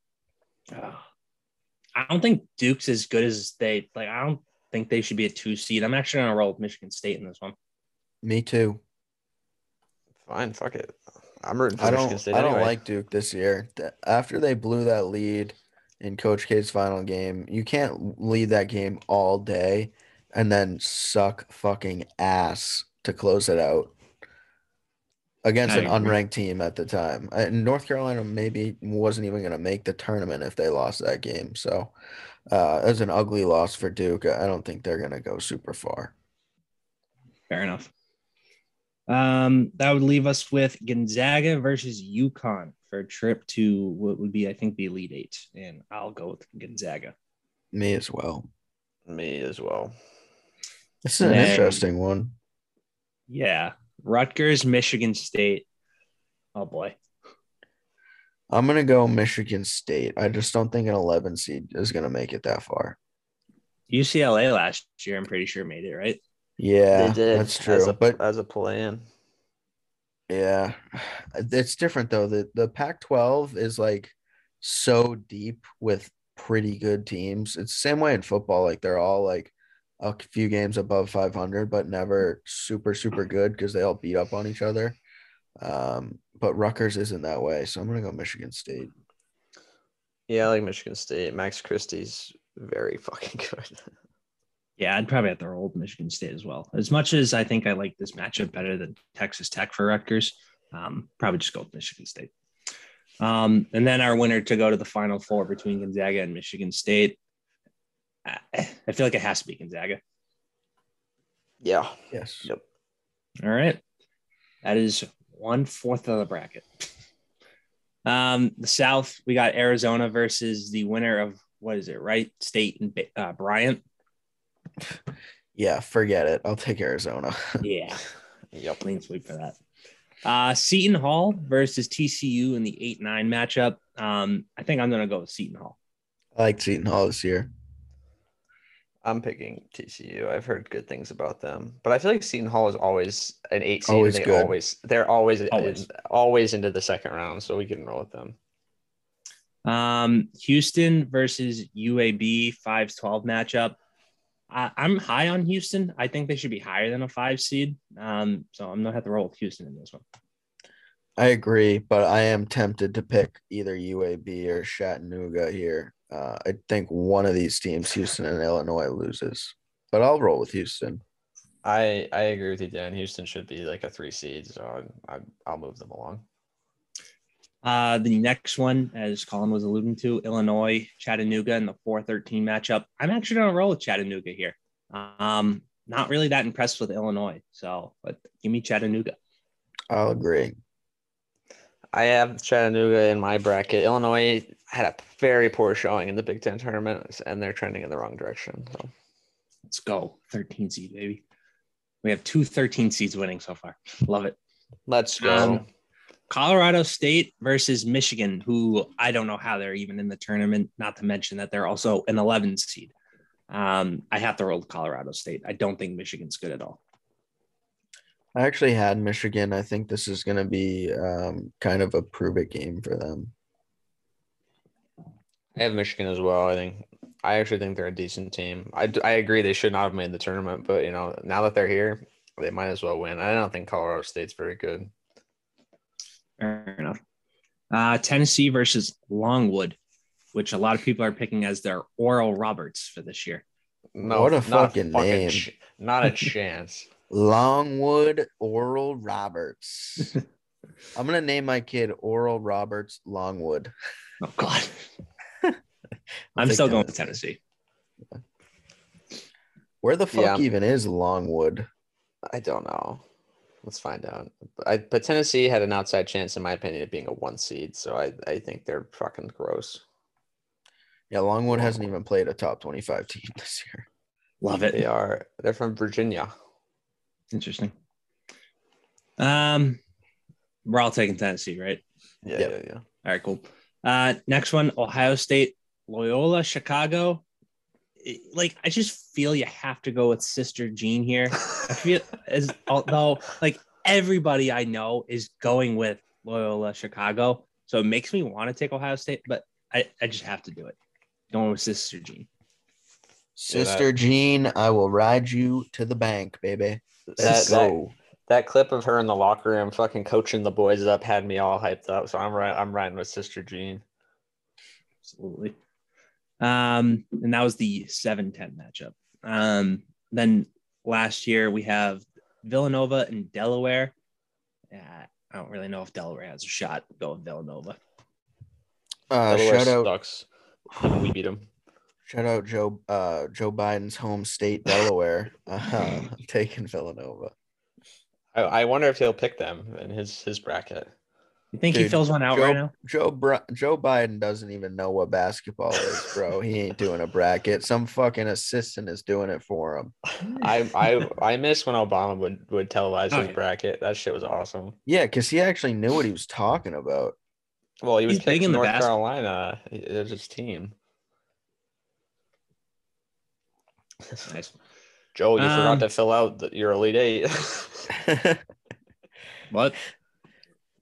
oh, I don't think Duke's as good as they like. I don't think they should be a two seed. I'm actually gonna roll with Michigan State in this one. Me too. Fine, fuck it. I'm rooting for I Michigan don't. State I don't like Duke this year. After they blew that lead in Coach K's final game, you can't lead that game all day and then suck fucking ass to close it out against I an agree. unranked team at the time. And North Carolina maybe wasn't even going to make the tournament if they lost that game. So, uh, it was an ugly loss for Duke. I don't think they're going to go super far. Fair enough. Um, that would leave us with Gonzaga versus UConn for a trip to what would be, I think, the Elite Eight, and I'll go with Gonzaga. Me as well. Me as well. This is an Then- interesting one. Yeah, Rutgers, Michigan State. Oh boy, I'm gonna go Michigan State. I just don't think an 11 seed is gonna make it that far. UCLA last year, I'm pretty sure made it right. Yeah, that's As true. a, but as a play-in. yeah, it's different though. The the Pac-12 is like so deep with pretty good teams. It's the same way in football. Like they're all like a few games above 500, but never super super good because they all beat up on each other. Um, but Rutgers isn't that way, so I'm gonna go Michigan State. Yeah, I like Michigan State. Max Christie's very [laughs] fucking good. Yeah, I'd probably have to roll Michigan State as well. As much as I think I like this matchup better than Texas Tech for Rutgers, um, probably just go with Michigan State. Um, and then our winner to go to the Final Four between Gonzaga and Michigan State. I I feel like it has to be Gonzaga. yeah. Yes. Yep. All right. That is one fourth of the bracket. Um, the South, we got Arizona versus the winner of what is it, right? State and uh, Bryant. Yeah, forget it. I'll take Arizona. [laughs] Yeah, Yep. clean sweep for that. Uh, Seton Hall versus TCU in the 8 9 matchup. Um, I think I'm going to go with Seton Hall. I like Seton Hall this year. I'm picking TCU. I've heard good things about them, but I feel like Seton Hall is always an eight seed. Always they good. always they're always Always. In, always into the second round, so we can roll with them. Um, Houston versus UAB 5 12 matchup. I, am high on Houston. I think they should be higher than a five seed. Um, so I'm gonna have to roll with Houston in this one. I agree, but I am tempted to pick either UAB or Chattanooga here. Uh, I think one of these teams, Houston and Illinois, loses, but I'll roll with Houston. I I agree with you, Dan. Houston should be like a three seed, so I, I will move them along. Uh, the next one, as Colin was alluding to, Illinois, Chattanooga in the 4-13 matchup. I'm actually going to roll with Chattanooga here. Um, not really that impressed with Illinois, so but give me Chattanooga. I'll agree. I have Chattanooga in my bracket. Illinois had a very poor showing in the Big Ten tournament, and they're trending in the wrong direction. So let's go, 13 seed, baby. We have two 13 seeds winning so far. Love it. Let's go. Um, Colorado State versus Michigan, who I don't know how they're even in the tournament, not to mention that they're also an 11 seed. Um, I have to roll Colorado State. I don't think Michigan's good at all. I actually had Michigan. I think this is going to be um, kind of a prove it game for them. I have Michigan as well. I think I actually think they're a decent team. I, I agree they should not have made the tournament, but you know now that they're here, they might as well win. I don't think Colorado State's very good. Fair enough. Uh, Tennessee versus Longwood, which a lot of people are picking as their Oral Roberts for this year. No, what a fucking, fucking name! Ch- not a chance. [laughs] Longwood Oral Roberts. [laughs] I'm gonna name my kid Oral Roberts Longwood. Oh God. [laughs] I'm still going with Tennessee. Where the fuck yeah. even is Longwood? I don't know. Let's find out. I, but Tennessee had an outside chance, in my opinion, of being a one seed. So I, I think they're fucking gross. Yeah, Longwood hasn't even played a top 25 team [laughs] this year. Love it. They are. They're from Virginia. Interesting. Um, we're all taking Tennessee, right? Yeah, yep. yeah, yeah. All right, cool. Uh, next one, Ohio State, Loyola, Chicago like I just feel you have to go with Sister Jean here. I feel [laughs] as although like everybody I know is going with Loyola Chicago, so it makes me want to take Ohio State, but I, I just have to do it. Going with Sister Jean. Sister Jean, I will ride you to the bank, baby. Let's that, go. That, that clip of her in the locker room fucking coaching the boys up had me all hyped up. So I'm right. I'm riding with Sister Jean. Absolutely. Um, and that was the 7 10 matchup. Um, then last year we have Villanova and Delaware. Yeah, I don't really know if Delaware has a shot. Go with Villanova. Uh, shout out, sucks. we beat them. Shout out Joe uh, Joe Biden's home state, Delaware. [laughs] uh, taking Villanova. I, I wonder if he'll pick them in his his bracket. You think Dude, he fills one out Joe, right now? Joe Br- Joe Biden doesn't even know what basketball is, bro. he ain't doing a bracket. Some fucking assistant is doing it for him. I I I miss when Obama would would televise oh, his yeah. bracket. That shit was awesome. Yeah, because he actually knew what he was talking about. Well, he was He's picking North Carolina. It was his team. That's nice. Joe, you um, forgot to fill out the, your elite eight. [laughs] what?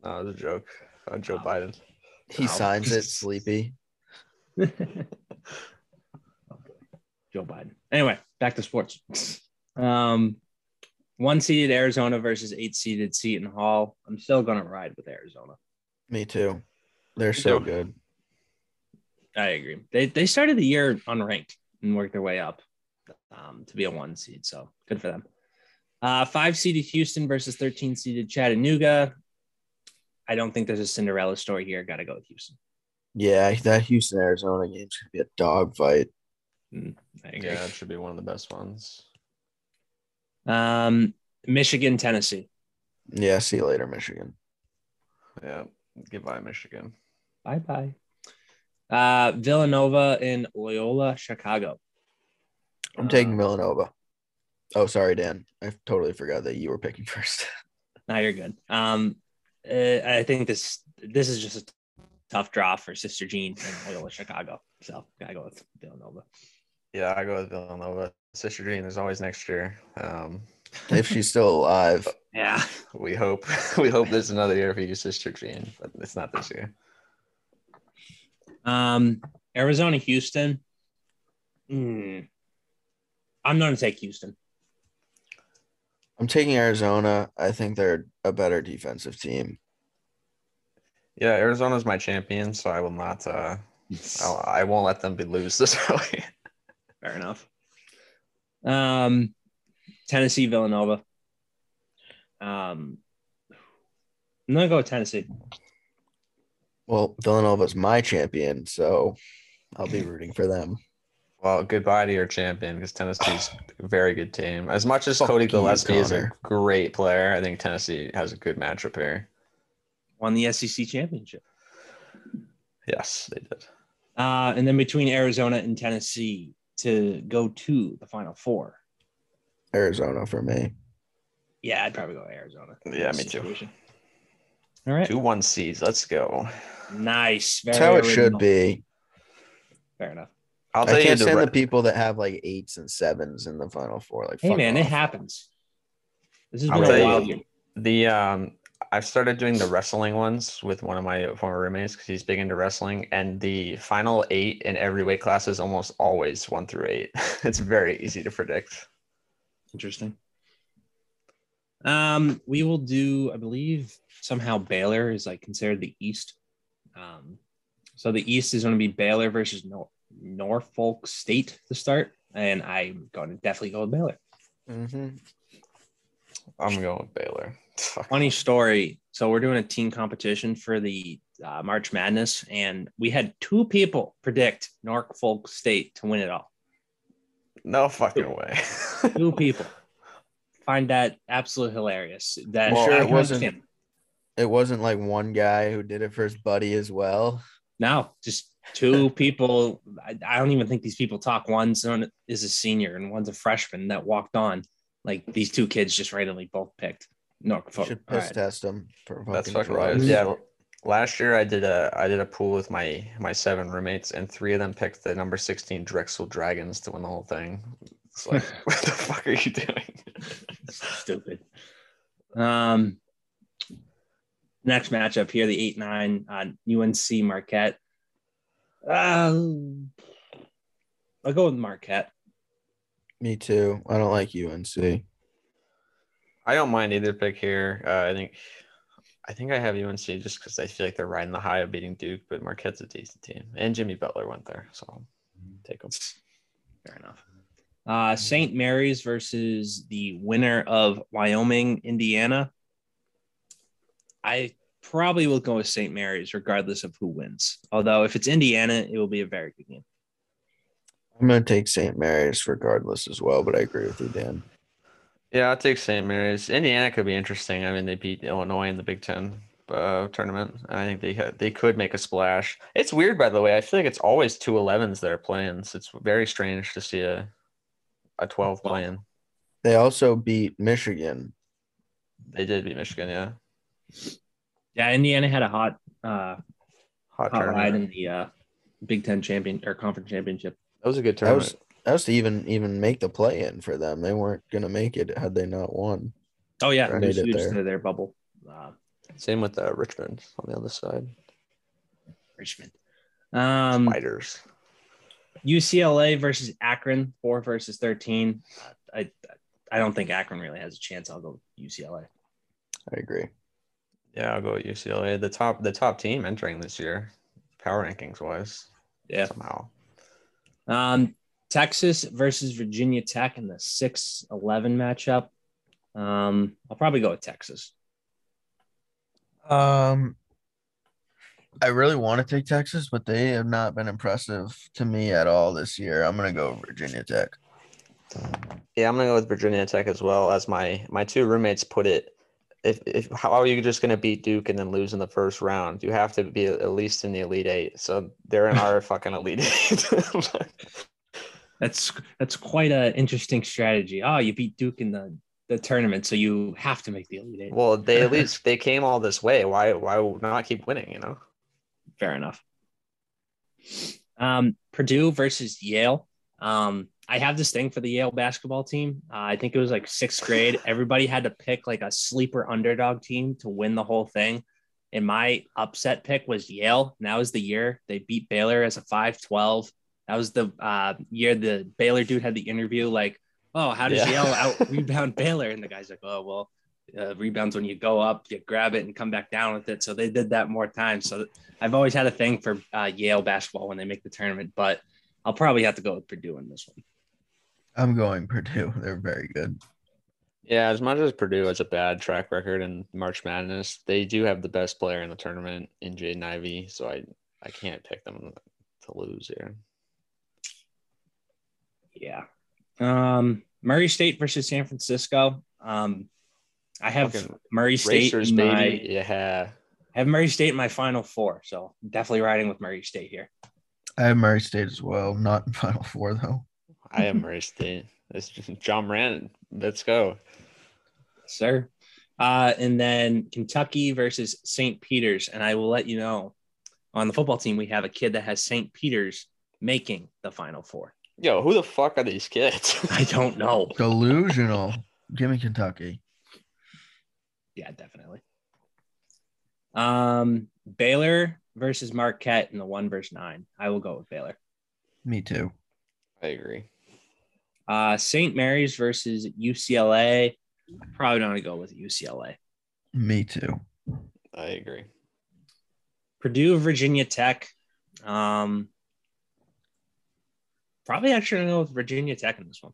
No, it was a joke on Joe Biden. He signs it [laughs] sleepy. [laughs] Joe Biden. Anyway, back to sports. Um, one seeded Arizona versus eight seeded Seton Hall. I'm still gonna ride with Arizona. Me too. They're so good. I agree. They they started the year unranked and worked their way up um, to be a one seed. So good for them. Uh, five seeded Houston versus 13 seeded Chattanooga. I don't think there's a Cinderella story here. Got to go with Houston. Yeah, that Houston Arizona game should be a dogfight. Mm, yeah, it should be one of the best ones. Um, Michigan, Tennessee. Yeah, see you later, Michigan. Yeah, goodbye, Michigan. Bye bye. Uh, Villanova in Loyola, Chicago. I'm taking uh, Villanova. Oh, sorry, Dan. I totally forgot that you were picking [laughs] first. now you're good. Um, uh, I think this this is just a tough draw for Sister Jean and Loyola Chicago. So I go with Villanova. Yeah, I go with Villanova. Sister Jean is always next year. Um, [laughs] if she's still alive. Yeah. We hope [laughs] we hope there's another year for you, Sister Jean, but it's not this year. Um, Arizona, Houston. Hmm. I'm going to take Houston. I'm taking Arizona. I think they're a better defensive team. Yeah, Arizona's my champion, so I will not. Uh, I'll, I will not let them be lose this [laughs] early. Fair enough. Um, Tennessee, Villanova. Um, I'm gonna go with Tennessee. Well, Villanova's my champion, so I'll be rooting for them. Well, goodbye to your champion because Tennessee's [sighs] a very good team. As much as Fuck Cody Gillespie is a great player, I think Tennessee has a good matchup here. Won the SEC championship. Yes, they did. Uh, and then between Arizona and Tennessee to go to the Final Four. Arizona for me. Yeah, I'd probably go Arizona. Yeah, me situation. too. All right. Two one C's. Let's go. Nice. Very That's how it should be. Fair enough. I'll tell I can't you stand the people that have like eights and sevens in the final four. Like, hey man, off. it happens. This is been a wild year. The um, I've started doing the wrestling ones with one of my former roommates because he's big into wrestling, and the final eight in every weight class is almost always one through eight. [laughs] it's very easy to predict. Interesting. Um, we will do, I believe, somehow Baylor is like considered the East. Um, so the East is going to be Baylor versus Nor- Norfolk State to start, and I'm going to definitely go with Baylor. Mm-hmm. I'm going with Baylor. Funny story. So we're doing a team competition for the uh, March Madness, and we had two people predict Norfolk State to win it all. No fucking two. way. [laughs] two people. Find that absolutely hilarious. That well, sure it wasn't. It wasn't like one guy who did it for his buddy as well. No, just two people. I, I, don't even think these people talk. One's is a senior and one's a freshman that walked on. Like these two kids just randomly both picked. No, fuck. should piss right. test them. For That's fucking right. Yeah. Last year I did a I did a pool with my my seven roommates and three of them picked the number 16 Drexel Dragons to win the whole thing. It's like [laughs] what the fuck are you doing? Stupid. Um next matchup here, the 8-9 on UNC Marquette. Uh, I'll go with Marquette. Me too. I don't like UNC. I don't mind either pick here. Uh, I think I think I have UNC just because I feel like they're riding the high of beating Duke, but Marquette's a decent team, and Jimmy Butler went there, so I'll take them. Fair enough. Uh, St. Mary's versus the winner of Wyoming, Indiana. I probably will go with St. Mary's regardless of who wins. Although if it's Indiana, it will be a very good game. I'm going to take St. Mary's regardless as well, but I agree with you, Dan. Yeah, I'll take St. Mary's. Indiana could be interesting. I mean, they beat Illinois in the Big Ten uh, tournament. I think they they could make a splash. It's weird, by the way. I feel like it's always two 11s that are playing. So it's very strange to see a a 12 playing. They also beat Michigan. They did beat Michigan, yeah. Yeah, Indiana had a hot uh hot, hot ride in the uh Big Ten champion or conference championship. That was a good tournament. That was, that was to even even make the play in for them. They weren't gonna make it had they not won. Oh yeah, they made it there. their bubble. Uh, Same with uh, Richmond on the other side. Richmond. Um, Spiders. UCLA versus Akron, four versus thirteen. Uh, I I don't think Akron really has a chance. I'll go UCLA. I agree. Yeah, I'll go with UCLA. The top the top team entering this year, power rankings wise. Yeah. Somehow. Um, Texas versus Virginia Tech in the 6 11 matchup. Um, I'll probably go with Texas. Um, I really want to take Texas, but they have not been impressive to me at all this year. I'm gonna go Virginia Tech. Yeah, I'm gonna go with Virginia Tech as well. As my my two roommates put it, if, if how are you just gonna beat Duke and then lose in the first round? You have to be at least in the Elite Eight. So they're in our [laughs] fucking Elite Eight. [laughs] That's that's quite an interesting strategy. Oh, you beat Duke in the the tournament, so you have to make the Elite Eight. Well, they at least [laughs] they came all this way. Why why not keep winning? You know. Fair enough. Um, Purdue versus Yale. Um, I have this thing for the Yale basketball team. Uh, I think it was like sixth grade. [laughs] Everybody had to pick like a sleeper underdog team to win the whole thing. And my upset pick was Yale. Now is the year they beat Baylor as a 5 12. That was the uh, year the Baylor dude had the interview like, oh, how does yeah. Yale [laughs] out rebound Baylor? And the guy's like, oh, well, uh, rebounds when you go up, you grab it and come back down with it. So they did that more times. So I've always had a thing for uh, Yale basketball when they make the tournament, but I'll probably have to go with Purdue in this one. I'm going [laughs] Purdue. They're very good. Yeah, as much as Purdue has a bad track record in March Madness, they do have the best player in the tournament in Jaden Ivey. So I, I can't pick them to lose here. Yeah. Um, Murray State versus San Francisco. Um, I have Fucking Murray State racers, in my, baby. Yeah. I have Murray State in my final four, so definitely riding with Murray State here. I have Murray State as well, not in final four though. I have Murray State. It's Ja Morant. Let's go, sir. Uh, and then Kentucky versus St. Peter's, and I will let you know on the football team we have a kid that has St. Peter's making the final four. Yo, who the fuck are these kids? [laughs] I don't know. Delusional. Give me Kentucky. Yeah, definitely. Um, Baylor versus Marquette in the one versus nine. I will go with Baylor. Me too. I agree. Uh, St. Mary's versus UCLA. Probably not going to go with UCLA. Me too. I agree. Purdue, Virginia Tech. Um, probably actually going to go with Virginia Tech in this one.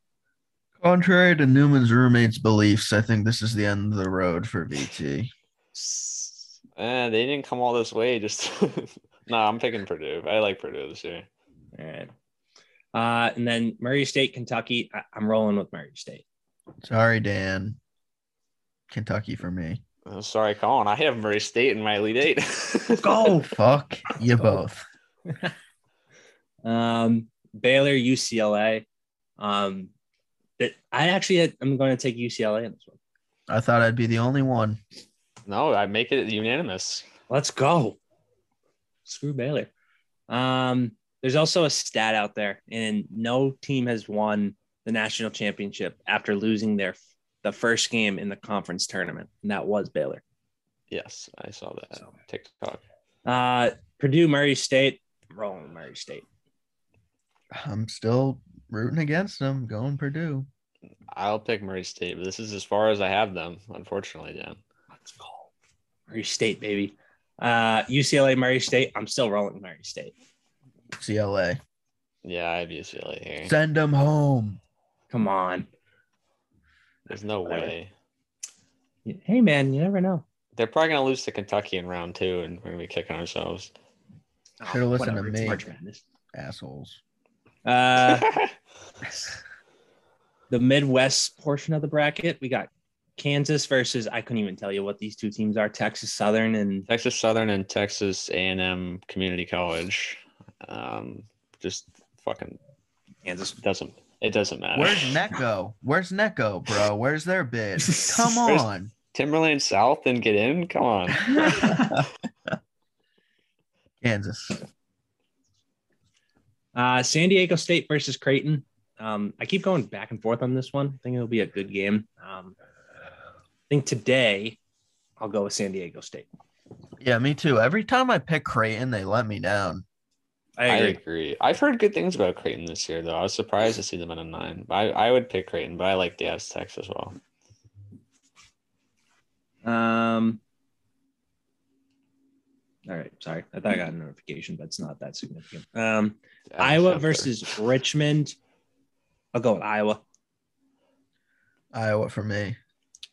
Contrary to Newman's roommate's beliefs, I think this is the end of the road for VT. [sighs] Eh, they didn't come all this way. Just [laughs] no, I'm picking Purdue. I like Purdue this year. All right. Uh, and then Murray State, Kentucky. I- am rolling with Murray State. Sorry, Dan. Kentucky for me. Oh, sorry, Colin. I have Murray State in my Elite Eight. [laughs] Go [laughs] fuck you both. [laughs] um, Baylor, UCLA. Um, that I actually had, I'm going to take UCLA in this one. I thought I'd be the only one. No, I make it unanimous. Let's go. Screw Baylor. Um, there's also a stat out there, and no team has won the national championship after losing their the first game in the conference tournament, and that was Baylor. Yes, I saw that so, TikTok. Uh, Purdue, Murray State, rolling Murray State. I'm still rooting against them, going Purdue. I'll pick Murray State, but this is as far as I have them, unfortunately, Dan. Let's go. Murray State, baby. Uh, UCLA, Murray State. I'm still rolling Murray State. CLA. Yeah, I have UCLA here. Send them home. Come on. There's no way. Hey, man, you never know. They're probably going to lose to Kentucky in round two, and we're going to be kicking ourselves. Should have listened to me. Assholes. Uh, [laughs] the Midwest portion of the bracket, we got Kansas versus I couldn't even tell you what these two teams are: Texas Southern and Texas Southern and Texas A and M Community College. Um, just fucking Kansas doesn't it doesn't matter. Where's Necco? Where's Necco, bro? Where's their bid? Come [laughs] on. Timberland South and get in. Come on. [laughs] Kansas. Uh, San Diego State versus Creighton. Um, I keep going back and forth on this one. I think it'll be a good game. Um, I think today I'll go with San Diego State. Yeah, me too. Every time I pick Creighton, they let me down. I agree. I agree. I've heard good things about Creighton this year, though. I was surprised to see them at a nine. I, I would pick Creighton, but I like the Aztecs as well. Um, all right. Sorry. I thought I got a notification, but it's not that significant. Um, Iowa versus Richmond. I'll go with Iowa. Iowa for me.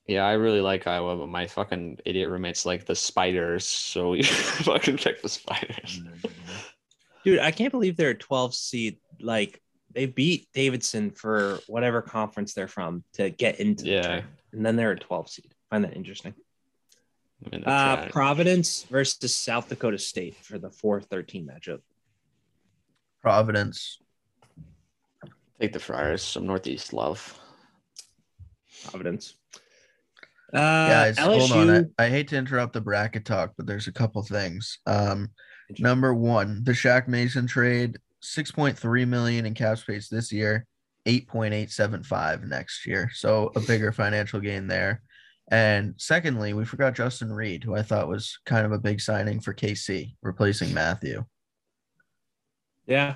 Yeah, I really like Iowa, but my fucking idiot roommates like the spiders, so we [laughs] fucking pick the spiders. Dude, I can't believe they're a 12 seed. Like they beat Davidson for whatever conference they're from to get into yeah. and then they're a 12 seed. I find that interesting. Uh, Providence versus South Dakota State for the 4-13 matchup. Providence. Take the Friars, some Northeast love. Providence. Uh, Guys, LSU... hold on. I, I, hate to interrupt the bracket talk, but there's a couple things. Um, number one, the Shaq Mason trade, 6.3 million in cap space this year, 8.875 next year. So a bigger financial gain there. And secondly, we forgot Justin Reid, who I thought was kind of a big signing for KC, replacing Mathieu. Yeah.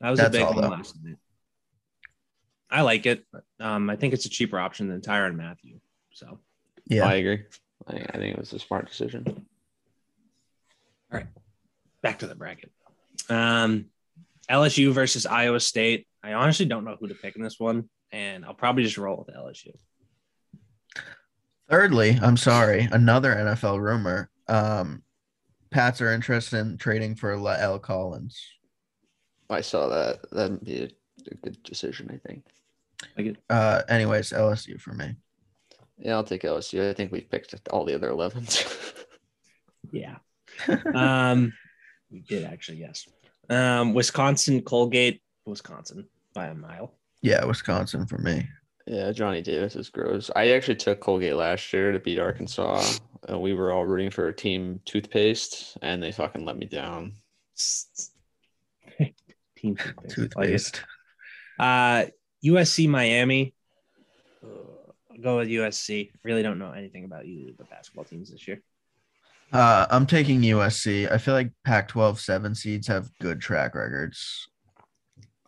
That was That's a big all, one last night. I like it. Um, I think it's a cheaper option than Tyrann Mathieu. So yeah, I agree. I, I think it was a smart decision. All right, back to the bracket. Um, LSU versus Iowa State. I honestly don't know who to pick in this one, and I'll probably just roll with LSU. Thirdly, I'm sorry, another NFL rumor. Um, Pats are interested in trading for La'el Collins. I saw that. That'd be a, a good decision, I think. Like uh, anyways, LSU for me. Yeah, I'll take LSU. I think we've picked all the other 11s. [laughs] yeah. Um, we did actually, yes. Um, Wisconsin, Colgate, Wisconsin by a mile. Yeah, Wisconsin for me. Yeah, Johnny Davis is gross. I actually took Colgate last year to beat Arkansas. and we were all rooting for a team toothpaste, and they fucking let me down. [laughs] team toothpaste. toothpaste. Uh, USC, Miami. I'll go with USC. Really don't know anything about either of the basketball teams this year. Uh, I'm taking USC. I feel like Pac-12 seven seeds have good track records.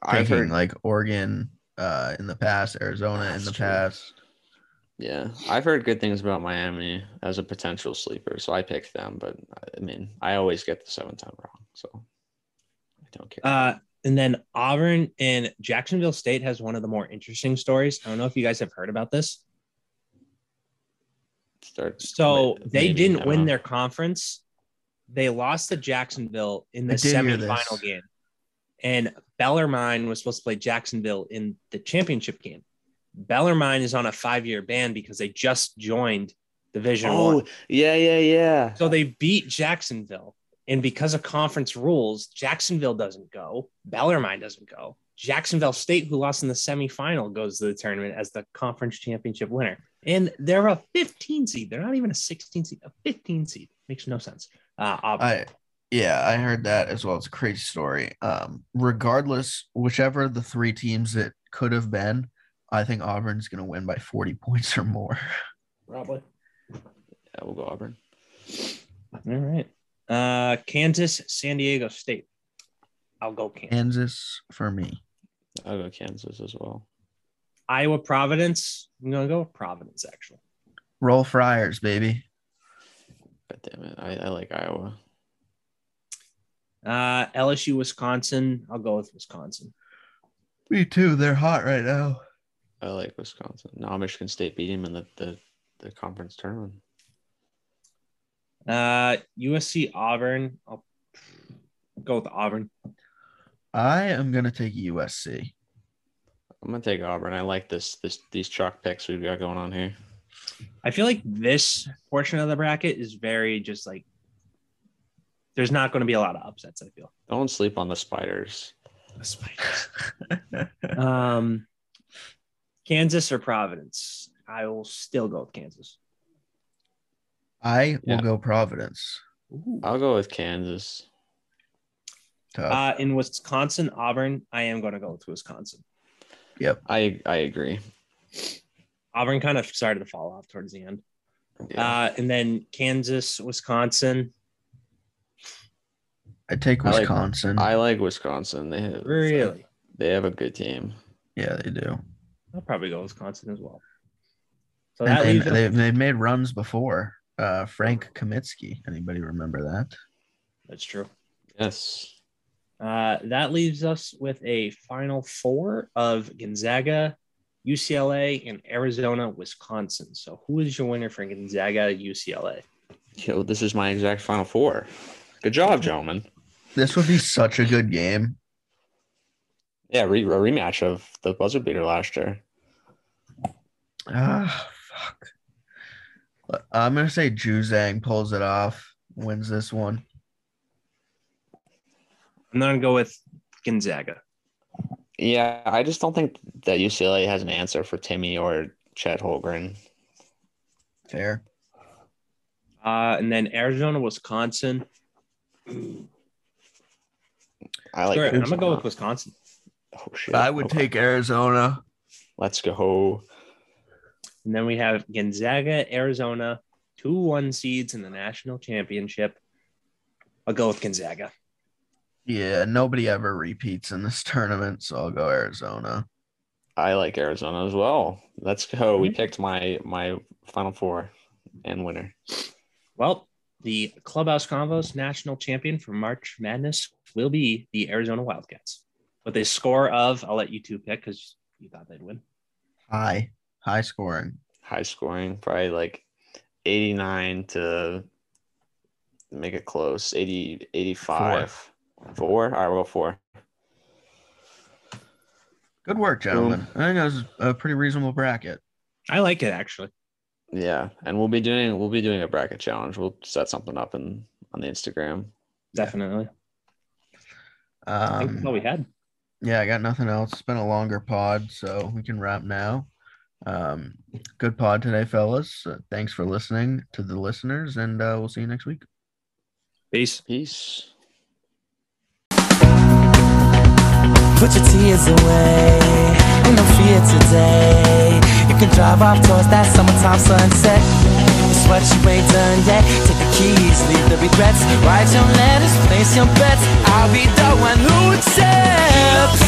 I've heard like Oregon uh, in the past, Arizona in the true. past. Yeah, I've heard good things about Miami as a potential sleeper, so I picked them. But I mean, I always get the seven time wrong, so I don't care. Uh, and then Auburn and Jacksonville State has one of the more interesting stories. I don't know if you guys have heard about this. Start, so maybe, they didn't win know. their conference. They lost to Jacksonville in the semifinal game. And Bellarmine was supposed to play Jacksonville in the championship game. Bellarmine is on a five-year ban because they just joined Division oh, One. Yeah, yeah, yeah. So they beat Jacksonville, and because of conference rules, Jacksonville doesn't go. Bellarmine doesn't go. Jacksonville State, who lost in the semifinal, goes to the tournament as the conference championship winner. And they're a 15 seed. They're not even a 16 seed, a 15 seed. Makes no sense. Uh, I, yeah, I heard that as well. It's a crazy story. Um, regardless, whichever the three teams it could have been, I think Auburn's going to win by 40 [laughs] points or more. Probably. Yeah, we'll go Auburn. All right. Uh, Kansas, San Diego State. I'll go Kansas. Kansas for me. I'll go Kansas as well. Iowa, Providence. I'm going to go with Providence, actually. Roll Friars, baby. God damn it. I, I like Iowa. Uh, LSU, Wisconsin. I'll go with Wisconsin. Me too. They're hot right now. I like Wisconsin. Now Michigan State beat him in the, the, the conference tournament. Uh, USC, Auburn. I'll go with Auburn. I am gonna take USC. I'm gonna take Auburn. I like this this these chalk picks we've got going on here. I feel like this portion of the bracket is very just like there's not going to be a lot of upsets. I feel. Don't sleep on the spiders. The spiders. [laughs] [laughs] um, Kansas or Providence? I will still go with Kansas. I will yeah. go Providence. Ooh. I'll go with Kansas. Uh, in Wisconsin, Auburn, I am going to go with Wisconsin. Yep, I I agree. Auburn kind of started to fall off towards the end. Yeah. Uh, and then Kansas, Wisconsin. I take Wisconsin. I like, I like Wisconsin. They have, really they have a good team. Yeah, they do. I'll probably go Wisconsin as well. So that and, and they, they've made runs before. Uh, Frank Kaminsky. Anybody remember that? That's true. Yes. Uh, that leaves us with a final four of Gonzaga, UCLA, and Arizona, Wisconsin. So, who is your winner for Gonzaga, UCLA? Yo, this is my exact final four. Good job, gentlemen. This would be such a good game. Yeah, re- a rematch of the buzzer beater last year. Ah, fuck. I'm gonna say Juzang pulls it off, wins this one. I'm gonna go with Gonzaga. Yeah, I just don't think that UCLA has an answer for Timme or Chet Holmgren. Fair. Uh, and then Arizona, Wisconsin. I like. Sure, I'm gonna go with Wisconsin. Oh shit! I would okay. take Arizona. Let's go. And then we have Gonzaga, Arizona, two one seeds in the national championship. I'll go with Gonzaga. Yeah, nobody ever repeats in this [laughs] tournament, so I'll go Arizona. I like Arizona as well. Let's go. Mm-hmm. We picked my my final four and winner. Well, the Clubhouse Convos national champion for March Madness will be the Arizona Wildcats with a score of, I'll let you two pick because you thought they'd win. High, high scoring. High scoring, probably like 89 to make it close, 80, 85. Four. Four? All right, we'll go four. Good work, gentlemen. Boom. I think that was a pretty reasonable bracket. I like it actually. Yeah, and we'll be doing we'll be doing a bracket challenge. We'll set something up in on the Instagram. Definitely. Um, I think that's all we had. Yeah, I got nothing else. It's been a longer pod, so we can wrap now. Um, good pod today, fellas. Uh, thanks for listening to the listeners, and uh, we'll see you next week. Peace. Peace. Put your tears away, ain't no fear today. You can drive off towards that summertime sunset. It's what you ain't done yet. Take the keys, leave the regrets. Write your letters, place your bets. I'll be the one who accepts.